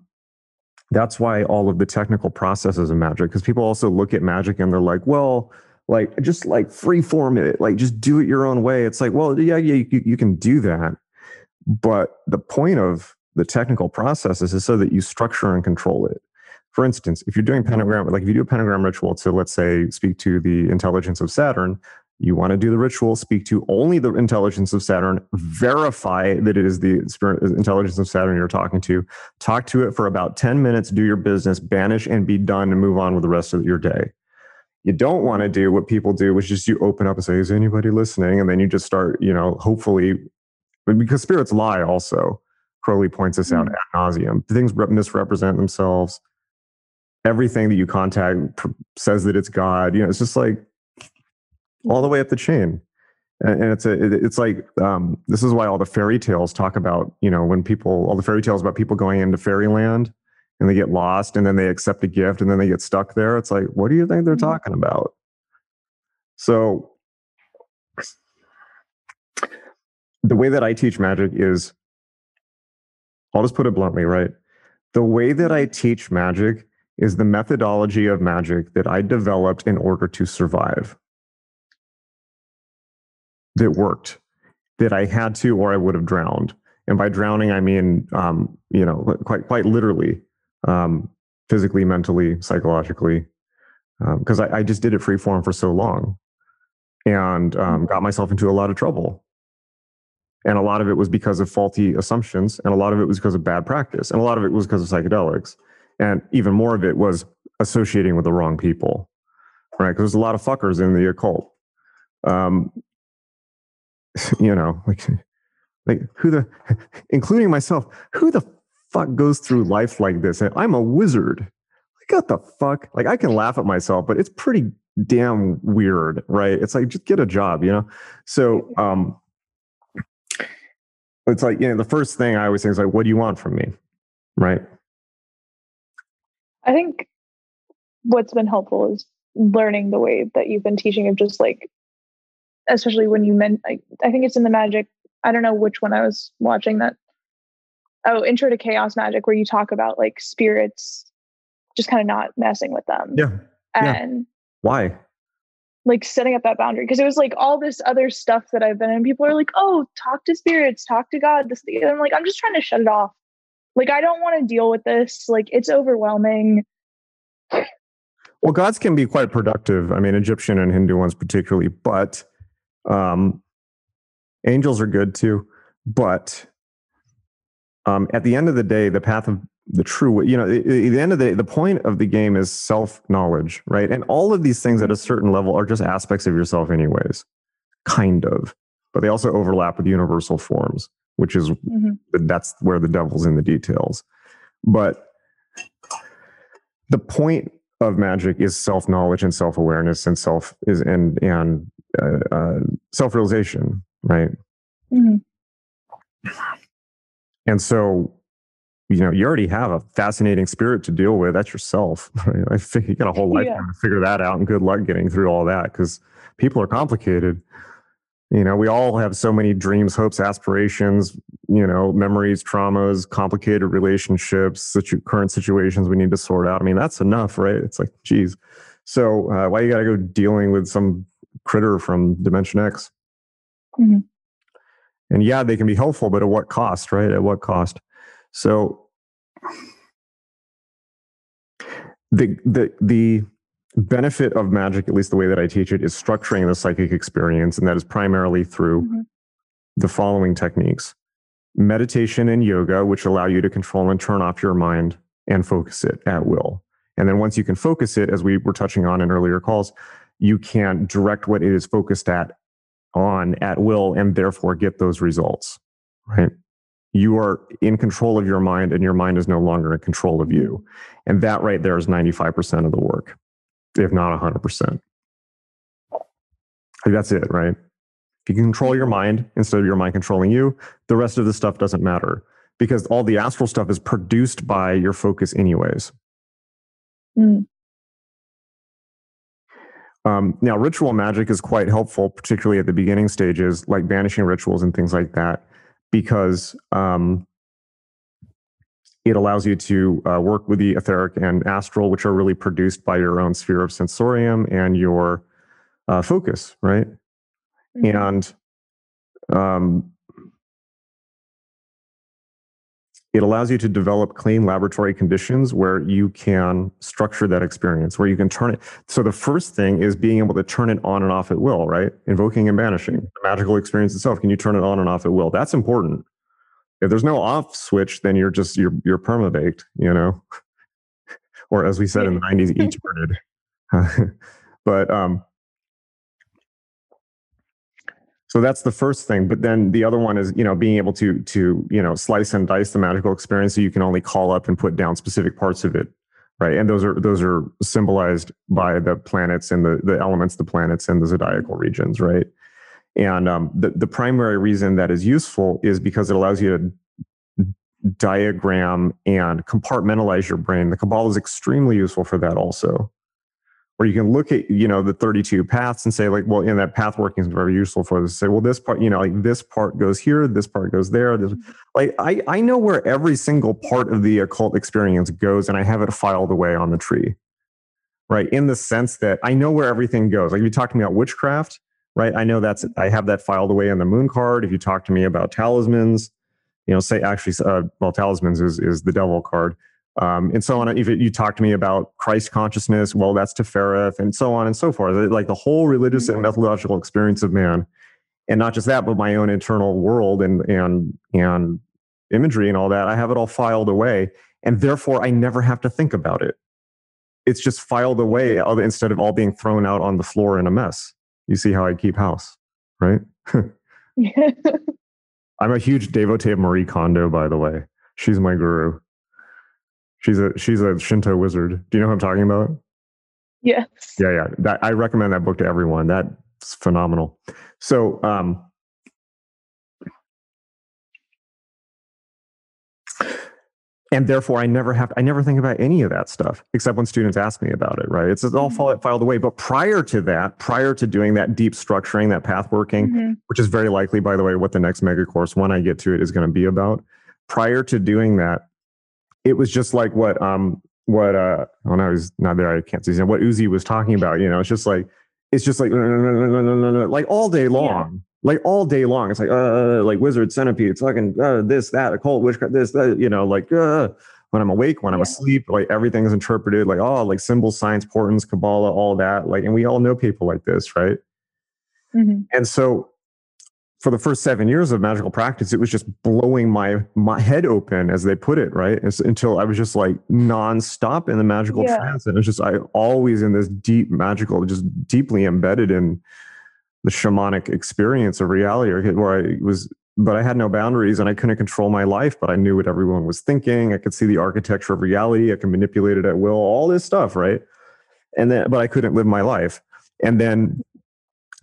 Speaker 1: that's why all of the technical processes of magic because people also look at magic and they're like well like just like free form it like just do it your own way. It's like well yeah yeah you, you can do that. But the point of the technical processes is so that you structure and control it. For instance if you're doing mm-hmm. pentagram like if you do a pentagram ritual to let's say speak to the intelligence of saturn you want to do the ritual speak to only the intelligence of saturn verify that it is the spirit uh, intelligence of saturn you're talking to talk to it for about 10 minutes do your business banish and be done and move on with the rest of your day you don't want to do what people do, which is you open up and say, "Is anybody listening?" And then you just start, you know, hopefully, because spirits lie. Also, Crowley points this out mm. ad nauseum. Things misrepresent themselves. Everything that you contact says that it's God. You know, it's just like all the way up the chain. And, it's a, it's like um, this is why all the fairy tales talk about, you know, when people, all the fairy tales about people going into fairyland and they get lost and then they accept a gift and then they get stuck there. It's like, what do you think they're mm-hmm. talking about? So, the way that I teach magic is I'll just put it bluntly, right? The way that I teach magic is the methodology of magic that I developed in order to survive. That worked, that I had to, or I would have drowned. And by drowning, I mean, um, you know, quite quite literally, um, physically, mentally, psychologically, because um, I, I, just did it free form for so long, and um, got myself into a lot of trouble. And a lot of it was because of faulty assumptions, and a lot of it was because of bad practice, and a lot of it was because of psychedelics. And even more of it was associating with the wrong people right? Because there's a lot of fuckers in the occult. Um you know like like who the including myself who the fuck goes through life like this? And i'm a wizard. Like what the fuck? Like i can laugh at myself but it's pretty damn weird right? It's like just get a job you know? So um it's like you know the first thing i always say is like what do you want from me? Right?
Speaker 2: I think what's been helpful is learning the way that you've been teaching of just like, especially when you meant, I, I think it's in the magic. I don't know which one I was watching that. Oh, Intro to Chaos Magic, where you talk about like spirits, just kind of not messing with them.
Speaker 1: Yeah.
Speaker 2: And
Speaker 1: yeah. why?
Speaker 2: Like setting up that boundary because it was like all this other stuff that I've been in. People are like, "Oh, talk to spirits, talk to God." This, I'm like, I'm just trying to shut it off like, I don't want to deal with this. Like, it's overwhelming.
Speaker 1: Well, gods can be quite productive. I mean, Egyptian and Hindu ones particularly, but um, angels are good too. But um, at the end of the day, the path of the true, you know, at the end of the day, the point of the game is self knowledge, right? And all of these things at a certain level are just aspects of yourself, anyways, kind of, but they also overlap with universal forms which is mm-hmm. that's where the devil's in the details. But the point of magic is self knowledge and self awareness and self is and and uh, uh, self realization, right? Mm-hmm. And so, you know, you already have a fascinating spirit to deal with. That's yourself. Right? I think you got a whole lifetime yeah. to figure that out, and good luck getting through all that because people are complicated you know we all have so many dreams hopes aspirations you know memories traumas complicated relationships situ- current situations we need to sort out i mean that's enough right it's like geez so uh, why you gotta go dealing with some critter from dimension x mm-hmm. And yeah they can be helpful but at what cost right at what cost so the the the benefit of magic, at least the way that I teach it, is structuring the psychic experience, and that is primarily through mm-hmm. the following techniques meditation and yoga, which allow you to control and turn off your mind and focus it at will. And then once you can focus it, as we were touching on in earlier calls, you can direct what it is focused at on at will and therefore get those results, right? You are in control of your mind and your mind is no longer in control of you. And that right there is 95% of the work if not 100%. Like that's it, right? If you can control your mind instead of your mind controlling you, the rest of the stuff doesn't matter because all the astral stuff is produced by your focus, anyways. Mm. Um, now, ritual magic is quite helpful, particularly at the beginning stages, like banishing rituals and things like that, because um, it allows you to uh, work with the etheric and astral, which are really produced by your own sphere of sensorium and your uh, focus, right? Mm-hmm. And um, it allows you to develop clean laboratory conditions where you can structure that experience, where you can turn it. So the first thing is being able to turn it on and off at will, right? Invoking and banishing the magical experience itself. Can you turn it on and off at will? That's important if there's no off switch, then you're just you're you're perma baked, you know, or as we said in the '90s, each birded. but um, so that's the first thing. But then the other one is you know being able to to you know slice and dice the magical experience, so you can only call up and put down specific parts of it, right? And those are those are symbolized by the planets and the the elements, the planets and the zodiacal regions, right? And um, the, the primary reason that is useful is because it allows you to diagram and compartmentalize your brain. The Kabbalah is extremely useful for that also. Where you can look at you know the 32 paths and say like well in that path working is very useful for this. Say well this part you know like this part goes here this part goes there this, like i i know where every single part of the occult experience goes and i have it filed away on the tree. Right? In the sense that i know where everything goes. Like if you talk to me about witchcraft right i know that's i have that filed away in the moon card. If you talk to me about talismans you know say actually uh, well talismans is is the devil card um, and so on. If you talk to me about Christ consciousness, well, that's Tiphareth, and so on and so forth. Like the whole religious and mm-hmm. methodological experience of man, and not just that, but my own internal world and and and imagery and all that. I have it all filed away, and therefore I never have to think about it. It's just filed away instead of all being thrown out on the floor in a mess. You see how I keep house, right? I'm a huge devotee of Marie Kondo, by the way. She's my guru. She's a she's a Shinto wizard. Do you know who I'm talking about?
Speaker 2: Yes.
Speaker 1: Yeah, yeah. That, I recommend that book to everyone. That's phenomenal. So, um, and therefore, I never have. I never think about any of that stuff except when students ask me about it. Right? It's all mm-hmm. filed away. But prior to that, prior to doing that deep structuring, that path working, mm-hmm. which is very likely, by the way, what the next mega course when I get to it is going to be about. Prior to doing that, it was just like what um what uh oh no he's not there I can't see what Uzi was talking about you know it's just like it's just like like all day long like all day long it's like uh like wizard centipede it's fucking uh, this that occult witchcraft this that you know like uh when I'm awake when I'm asleep like everything is interpreted like oh like symbols science portents Kabbalah all that like and we all know people like this right? Mm-hmm. and so for the first seven years of magical practice, it was just blowing my my head open, as they put it, right? It's, until I was just like nonstop in the magical yeah. trance, and it's just I always in this deep magical, just deeply embedded in the shamanic experience of reality, where I was, but I had no boundaries and I couldn't control my life, but I knew what everyone was thinking. I could see the architecture of reality. I could manipulate it at will. All this stuff, right? And then, but I couldn't live my life. And then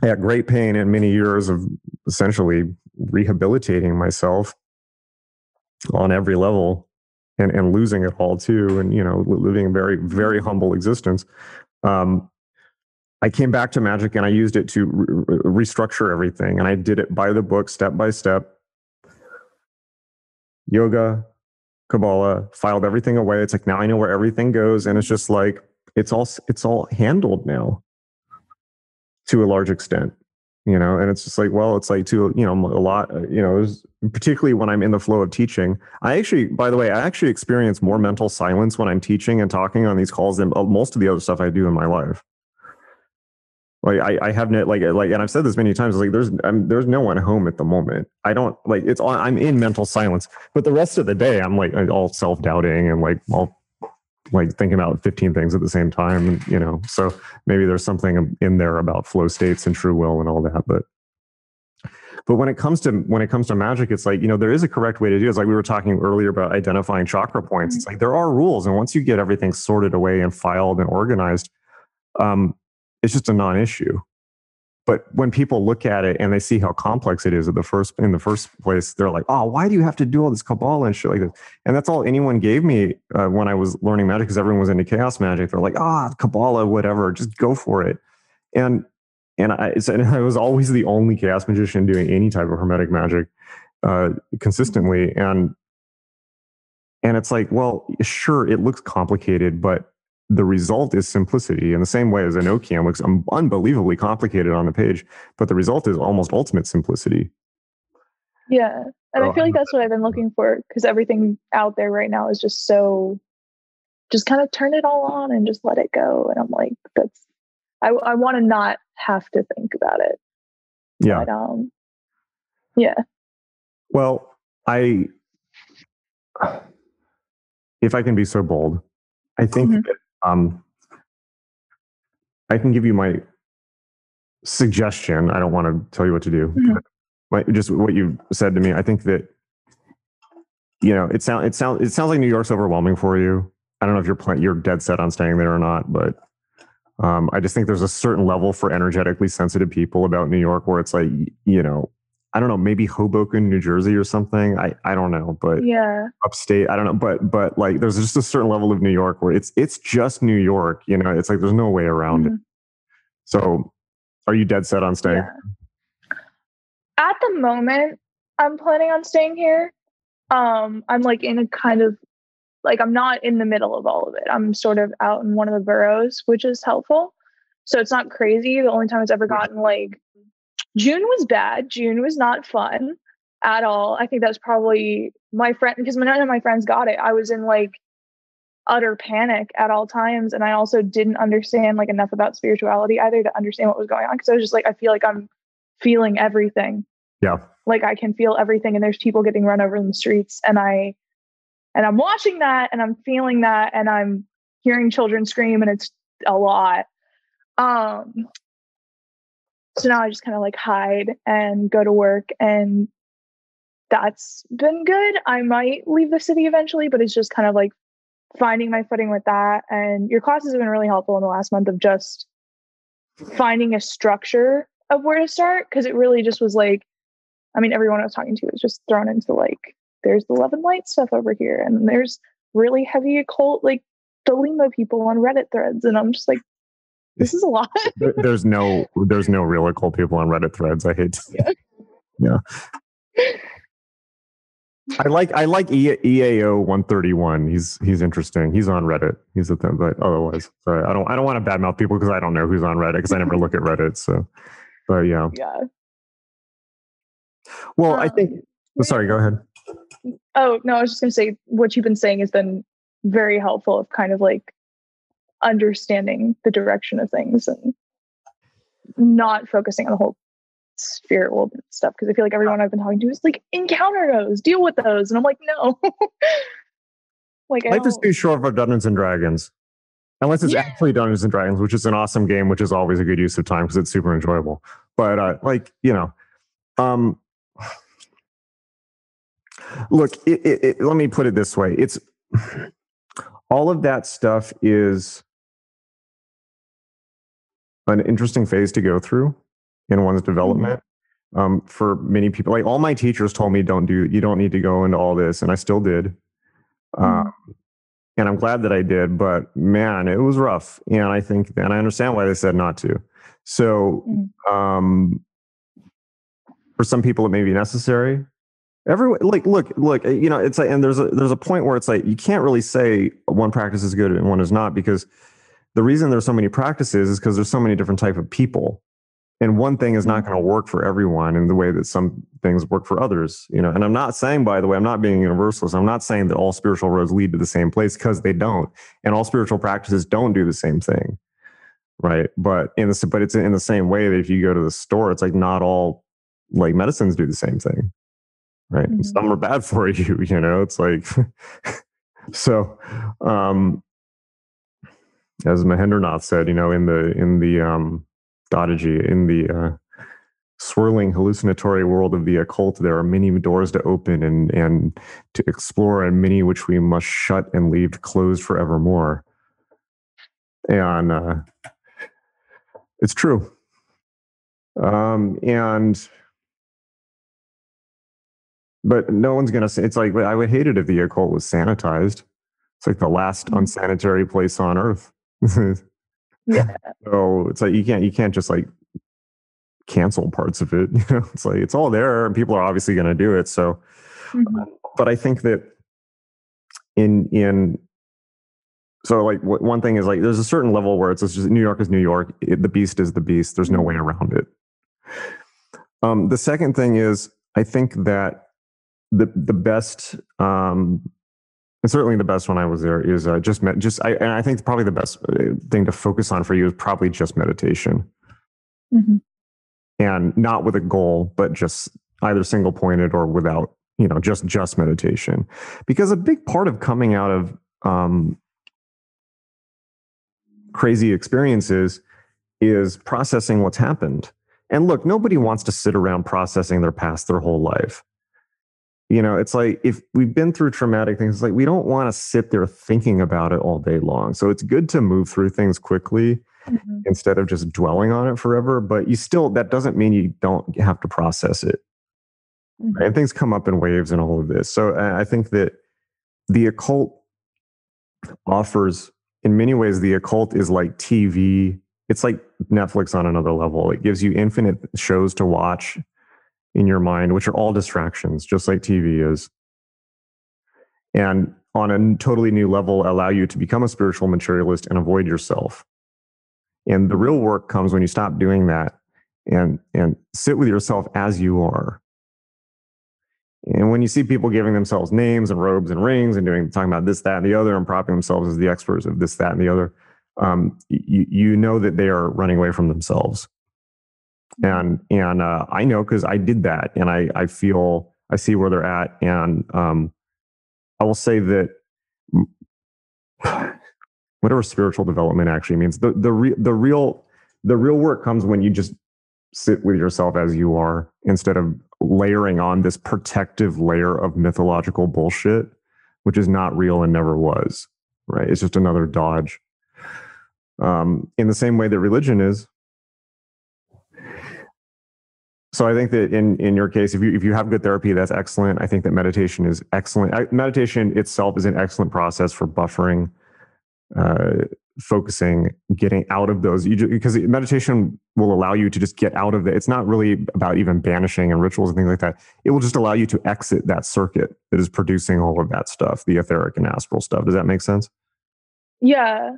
Speaker 1: at great pain and many years of essentially rehabilitating myself on every level and, and losing it all too and you know living a very very humble existence. Um, i came back to magic and i used it to re- restructure everything and i did it by the book step by step. Yoga kabbalah filed everything away. It's like now i know where everything goes and it's just like it's all it's all handled now to a large extent you know and it's just like well it's like to you know a lot uh, you know particularly when i'm in the flow of teaching i actually by the way i actually experience more mental silence when i'm teaching and talking on these calls than uh, most of the other stuff i do in my life. Like I, I have no like like and I've said this many times like there's I'm, there's no one home at the moment. I don't like it's all I'm in mental silence but the rest of the day I'm like all self doubting and like all like thinking about 15 things at the same time and you know? So maybe there's something in there about flow states and true will and all that but but when it comes to when it comes to magic it's like you know there is a correct way to do it. It's like we were talking earlier about identifying chakra points. Mm-hmm. it's like there are rules and once you get everything sorted away and filed and organized um it's just a non-issue but when people look at it and they see how complex it is at the first in the first place, they're like, "Oh, why do you have to do all this Kabbalah and shit like this?" And that's all anyone gave me uh, when I was learning magic, because everyone was into chaos magic. They're like, "Ah, oh, Kabbalah, whatever, just go for it." And and I, and I was always the only chaos magician doing any type of hermetic magic uh, consistently, and and it's like, well, sure, it looks complicated, but the result is simplicity in the same way as Enochian looks unbelievably complicated on the page, but the result is almost ultimate simplicity.
Speaker 2: Yeah. And I feel like that's what I've been looking for because everything out there right now is just so, just kind of turn it all on and just let it go. And I'm like, that's, I, I want to not have to think about it.
Speaker 1: Yeah.
Speaker 2: But, um, yeah.
Speaker 1: Well, I, if I can be so bold, I think mm-hmm. Um, I can give you my suggestion. I don't want to tell you what to do. Mm-hmm. My, just what you said to me. I think that you know it sounds it sounds it sounds like New York's overwhelming for you. I don't know if you're plan- you're dead set on staying there or not, but um, I just think there's a certain level for energetically sensitive people about New York where it's like you know I don't know, maybe Hoboken, New Jersey or something. I, I don't know, but
Speaker 2: yeah,
Speaker 1: upstate, I don't know. But but like there's just a certain level of New York where it's it's just New York, you know, it's like there's no way around mm-hmm. it. So are you dead set on staying? Yeah.
Speaker 2: At the moment, I'm planning on staying here. Um, I'm like in a kind of like I'm not in the middle of all of it. I'm sort of out in one of the boroughs, which is helpful. So it's not crazy. The only time it's ever gotten like June was bad. June was not fun at all. I think that's probably my friend because none of my friends got it. I was in like utter panic at all times and I also didn't understand like enough about spirituality either to understand what was going on because I was just like I feel like I'm feeling everything.
Speaker 1: Yeah.
Speaker 2: Like I can feel everything and there's people getting run over in the streets and I and I'm watching that and I'm feeling that and I'm hearing children scream and it's a lot. Um, so now I just kind of like hide and go to work and that's been good. I might leave the city eventually, but it's just kind of like finding my footing with that. And your classes have been really helpful in the last month of just finding a structure of where to start. Cause it really just was like, I mean, everyone I was talking to was just thrown into like there's the love and light stuff over here and there's really heavy occult like Thelema people on Reddit threads. And I'm just like, this is a lot.
Speaker 1: there's no there's no really cool people on Reddit threads. I hate to, yeah. yeah. I like I like e- EAO one thirty one. He's he's interesting. He's on Reddit. He's a thing, but otherwise, sorry, I don't I don't want to badmouth people because I don't know who's on Reddit because I never look at Reddit. So, but yeah,
Speaker 2: yeah.
Speaker 1: Well, um, I think. Oh, sorry, go ahead.
Speaker 2: Oh, no, I was just going to say what you've been saying has been very helpful of kind of like understanding the direction of things and not focusing on the whole spirit world stuff because I feel like everyone I've been talking to is like encounter those, deal with those, and I'm like, no.
Speaker 1: like life is too short for Dungeons and Dragons, unless it's yeah. actually Dungeons and Dragons, which is an awesome game, which is always a good use of time because it's super enjoyable. But uh, like you know, um, Look, it, it, it, let me put it this way: it's all of that stuff is an interesting phase to go through in one's mm-hmm. development. Mm-hmm. Um, for many people, like all my teachers told me, "Don't do, you don't need to go into all this," and I still did. Mm-hmm. Um, and I'm glad that I did, but man, it was rough. And I think, and I understand why they said not to. So, mm-hmm. um, for some people, it may be necessary. Everyone, like, look, look, eh, you know, it's like, and there's a there's a point where it's like you can't really say one practice is good and one is not because the reason there's so many practices is because there's so many different type of people, and one thing is not going to work for everyone in the way that some things work for others. You know, and I'm not saying, by the way, I'm not being universalist. I'm not saying that all spiritual roads lead to the same place because they don't, and all spiritual practices don't do the same thing, right? But in the but it's in the same way that if you go to the store, it's like not all like medicines do the same thing right? Mm-hmm. Some are bad for you, you know, it's like, so, um, as Mahendranath said, you know, in the, in the, um, Dadaji, in the, uh, swirling hallucinatory world of the occult, there are many doors to open and, and to explore and many which we must shut and leave closed forevermore. And, uh, it's true. Um, and, but no one's gonna say it's like I would hate it if the occult was sanitized. It's like the last mm-hmm. unsanitary place on earth.
Speaker 2: yeah.
Speaker 1: So it's like you can't you can't just like cancel parts of it. You know, it's like it's all there and people are obviously gonna do it. So mm-hmm. um, but I think that in in so like one thing is like there's a certain level where it's just New York is New York. It, the beast is the beast. There's no way around it. Um, the second thing is I think that the the best um and certainly the best when I was there is uh, just met, just I and I think probably the best uh, thing to focus on for you is probably just meditation, mm-hmm. and not with a goal, but just either single pointed or without you know just just meditation, because a big part of coming out of um, crazy experiences is processing what's happened. And look, nobody wants to sit around processing their past their whole life you know it's like if we've been through traumatic things it's like we don't want to sit there thinking about it all day long so it's good to move through things quickly mm-hmm. instead of just dwelling on it forever but you still that doesn't mean you don't have to process it mm-hmm. and things come up in waves and all of this. So I think that the occult offers, in many ways, the occult is like TV. It's like Netflix on another level. It gives you infinite shows to watch in your mind, which are all distractions, just like TV is. And on a totally new level, allow you to become a spiritual materialist and avoid yourself. And the real work comes when you stop doing that and and sit with yourself as you are. And when you see people giving themselves names and robes and rings and doing talking about this, that, and the other, and propping themselves as the experts of this, that, and the other, um, you you know that they are running away from themselves. And and uh, I know because I did that, and I I feel I see where they're at, and um, I will say that whatever spiritual development actually means, the the re- the real the real work comes when you just sit with yourself as you are instead of layering on this protective layer of mythological bullshit, which is not real and never was. Right? It's just another dodge. Um, in the same way that religion is. So I think that in in your case, if you if you have good therapy, that's excellent. I think that meditation is excellent. Meditation itself is an excellent process for buffering uh, focusing, getting out of those. You just, because meditation will allow you to just get out of it. It's not really about even banishing and rituals and things like that. It will just allow you to exit that circuit that is producing all of that stuff, the etheric and astral stuff. Does that make sense?
Speaker 2: Yeah,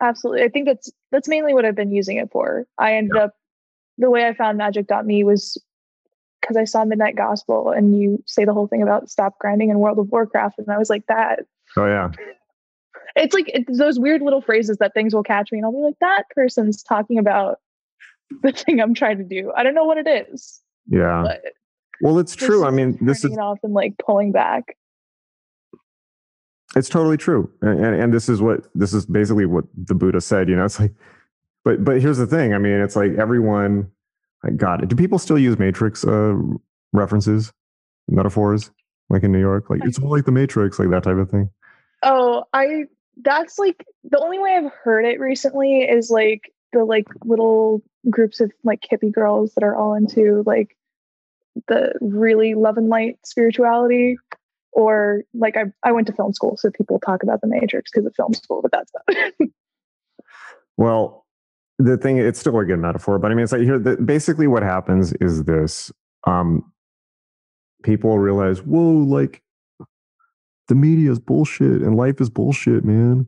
Speaker 2: absolutely. I think that's that's mainly what I've been using it for. I ended yeah. up the way I found magick.me was because I saw Midnight Gospel and you say the whole thing about stop grinding in World of Warcraft, and I was like that.
Speaker 1: Oh yeah
Speaker 2: it's like it's those weird little phrases that things will catch me and I'll be like, that person's talking about the thing I'm trying to do. I don't know what it is.
Speaker 1: Yeah. well, it's true. I mean, this is
Speaker 2: off and like pulling back.
Speaker 1: It's totally true. And, and, and this is what this is basically what the Buddha said, you know, it's like but but here's the thing. I mean, it's like everyone I got it. Do people still use matrix uh references, metaphors like in New York? Like it's all like the matrix, like that type of thing.
Speaker 2: Oh, I that's like the only way I've heard it recently is like the like little groups of like hippie girls that are all into like the really love and light spirituality or like I, I went to film school so people talk about the matrix because of film school but that's not
Speaker 1: well the thing it's still a good metaphor but i mean it's like here basically what happens is this um people realize whoa like the media is bullshit and life is bullshit, man.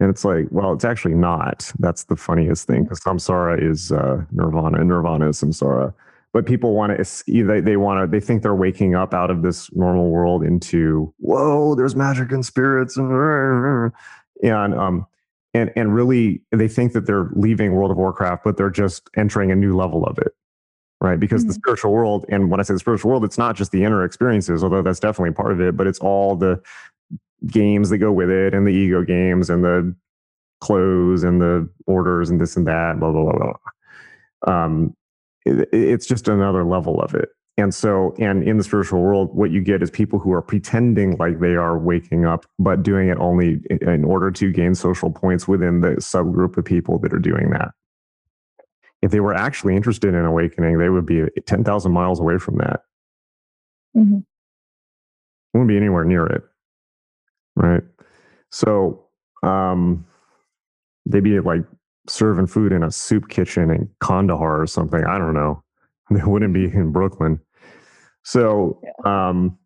Speaker 1: And it's like, well, it's actually not. That's the funniest thing because samsara is uh, nirvana and nirvana is samsara. But people want to, they, they want to, they think they're waking up out of this normal world into, whoa, there's magic and spirits and, and, um, and, and really they think that they're leaving World of Warcraft, but they're just entering a new level of it right? Because mm-hmm. the spiritual world, and when I say the spiritual world, it's not just the inner experiences, although that's definitely part of it, but it's all the games that go with it and the ego games and the clothes and the orders and this and that, blah, blah, blah, blah. Um, it, it's just another level of it. And so, and in the spiritual world, what you get is people who are pretending like they are waking up, but doing it only in order to gain social points within the subgroup of people that are doing that if they were actually interested in awakening, they would be 10,000 miles away from that. Mm-hmm. Wouldn't be anywhere near it. Right. So um, they'd be like serving food in a soup kitchen in Kandahar or something. I don't know. They wouldn't be in Brooklyn. So yeah. um,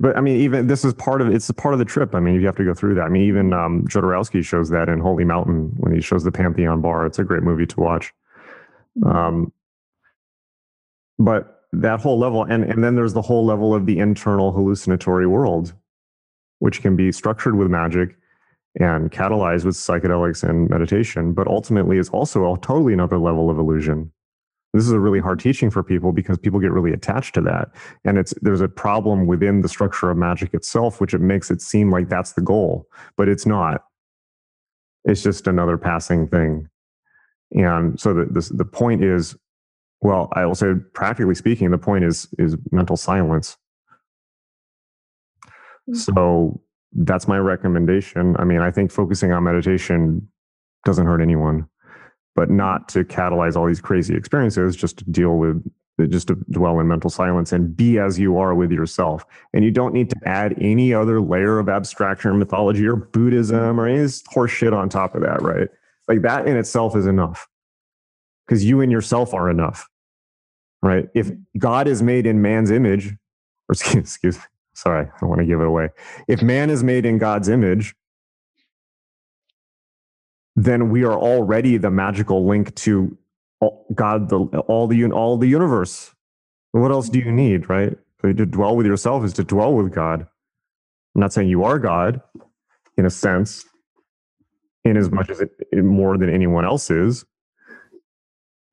Speaker 1: but I mean, even this is part of it's a part of the trip. I mean, you have to go through that. I mean, even um, Jodorowsky shows that in Holy Mountain when he shows the Pantheon Bar. It's a great movie to watch. Mm-hmm. Um, but that whole level, and and then there's the whole level of the internal hallucinatory world, which can be structured with magic and catalyzed with psychedelics and meditation, but ultimately is also a totally another level of illusion this is a really hard teaching for people because people get really attached to that. And it's there's a problem within the structure of magic itself which it makes it seem like that's the goal but it's not. It's just another passing thing. And so the the, the point is well i will say practically speaking the point is is mental silence. Mm-hmm. so that's my recommendation. I mean i think focusing on meditation doesn't hurt anyone but not to catalyze all these crazy experiences, just to deal with just to dwell in mental silence and be as you are with yourself. And you don't need to add any other layer of abstraction or mythology or Buddhism or any horse shit on top of that, right? Like that in itself is enough because you and yourself are enough, right? If God is made in man's image, or excuse, excuse me, sorry, I don't want to give it away. If man is made in God's image, then we are already the magical link to God, the all the all the universe. What else do you need, right? To dwell with yourself is to dwell with God. I'm not saying you are God, in a sense, in as much as it, it more than anyone else is,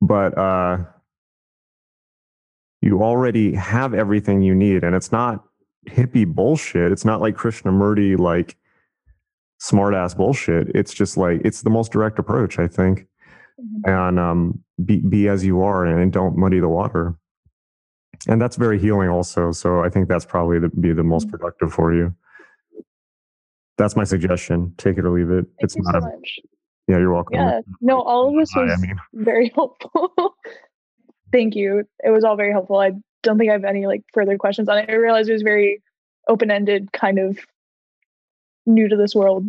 Speaker 1: but uh, you already have everything you need, and it's not hippie bullshit. It's not like Krishnamurti like smart ass bullshit. It's just like it's the most direct approach, I think. Mm-hmm. And um, be be as you are and don't muddy the water. And that's very healing also. So I think that's probably the, be the most mm-hmm. productive for you. That's my suggestion. Take it or leave it.
Speaker 2: Thank it's not so a, much.
Speaker 1: Yeah, you're welcome.
Speaker 2: Yeah. No, all of this was I mean. very helpful. Thank you. It was all very helpful. I don't think I have any like further questions on it. I realized it was very open-ended, kind of new to this world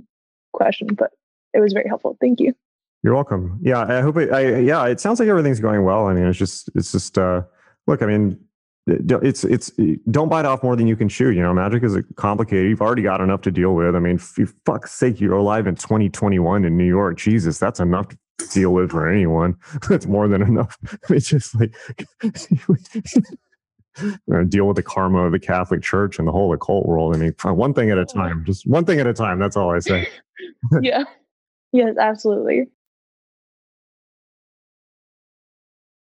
Speaker 2: question, but it was very helpful. Thank you.
Speaker 1: You're welcome. Yeah, I hope it. I, yeah, it sounds like everything's going well. I mean, it's just, it's just. uh Look, I mean, it's it's don't bite off more than you can chew. You know, magic is complicated. You've already got enough to deal with. I mean, for fuck's sake, you're alive in 2021 in New York. Jesus, that's enough to deal with for anyone. that's more than enough. It's just like deal with the karma of the Catholic Church and the whole occult world. I mean, uh, one thing at a time. Just one thing at a time. That's all I say.
Speaker 2: yeah. Yes, absolutely.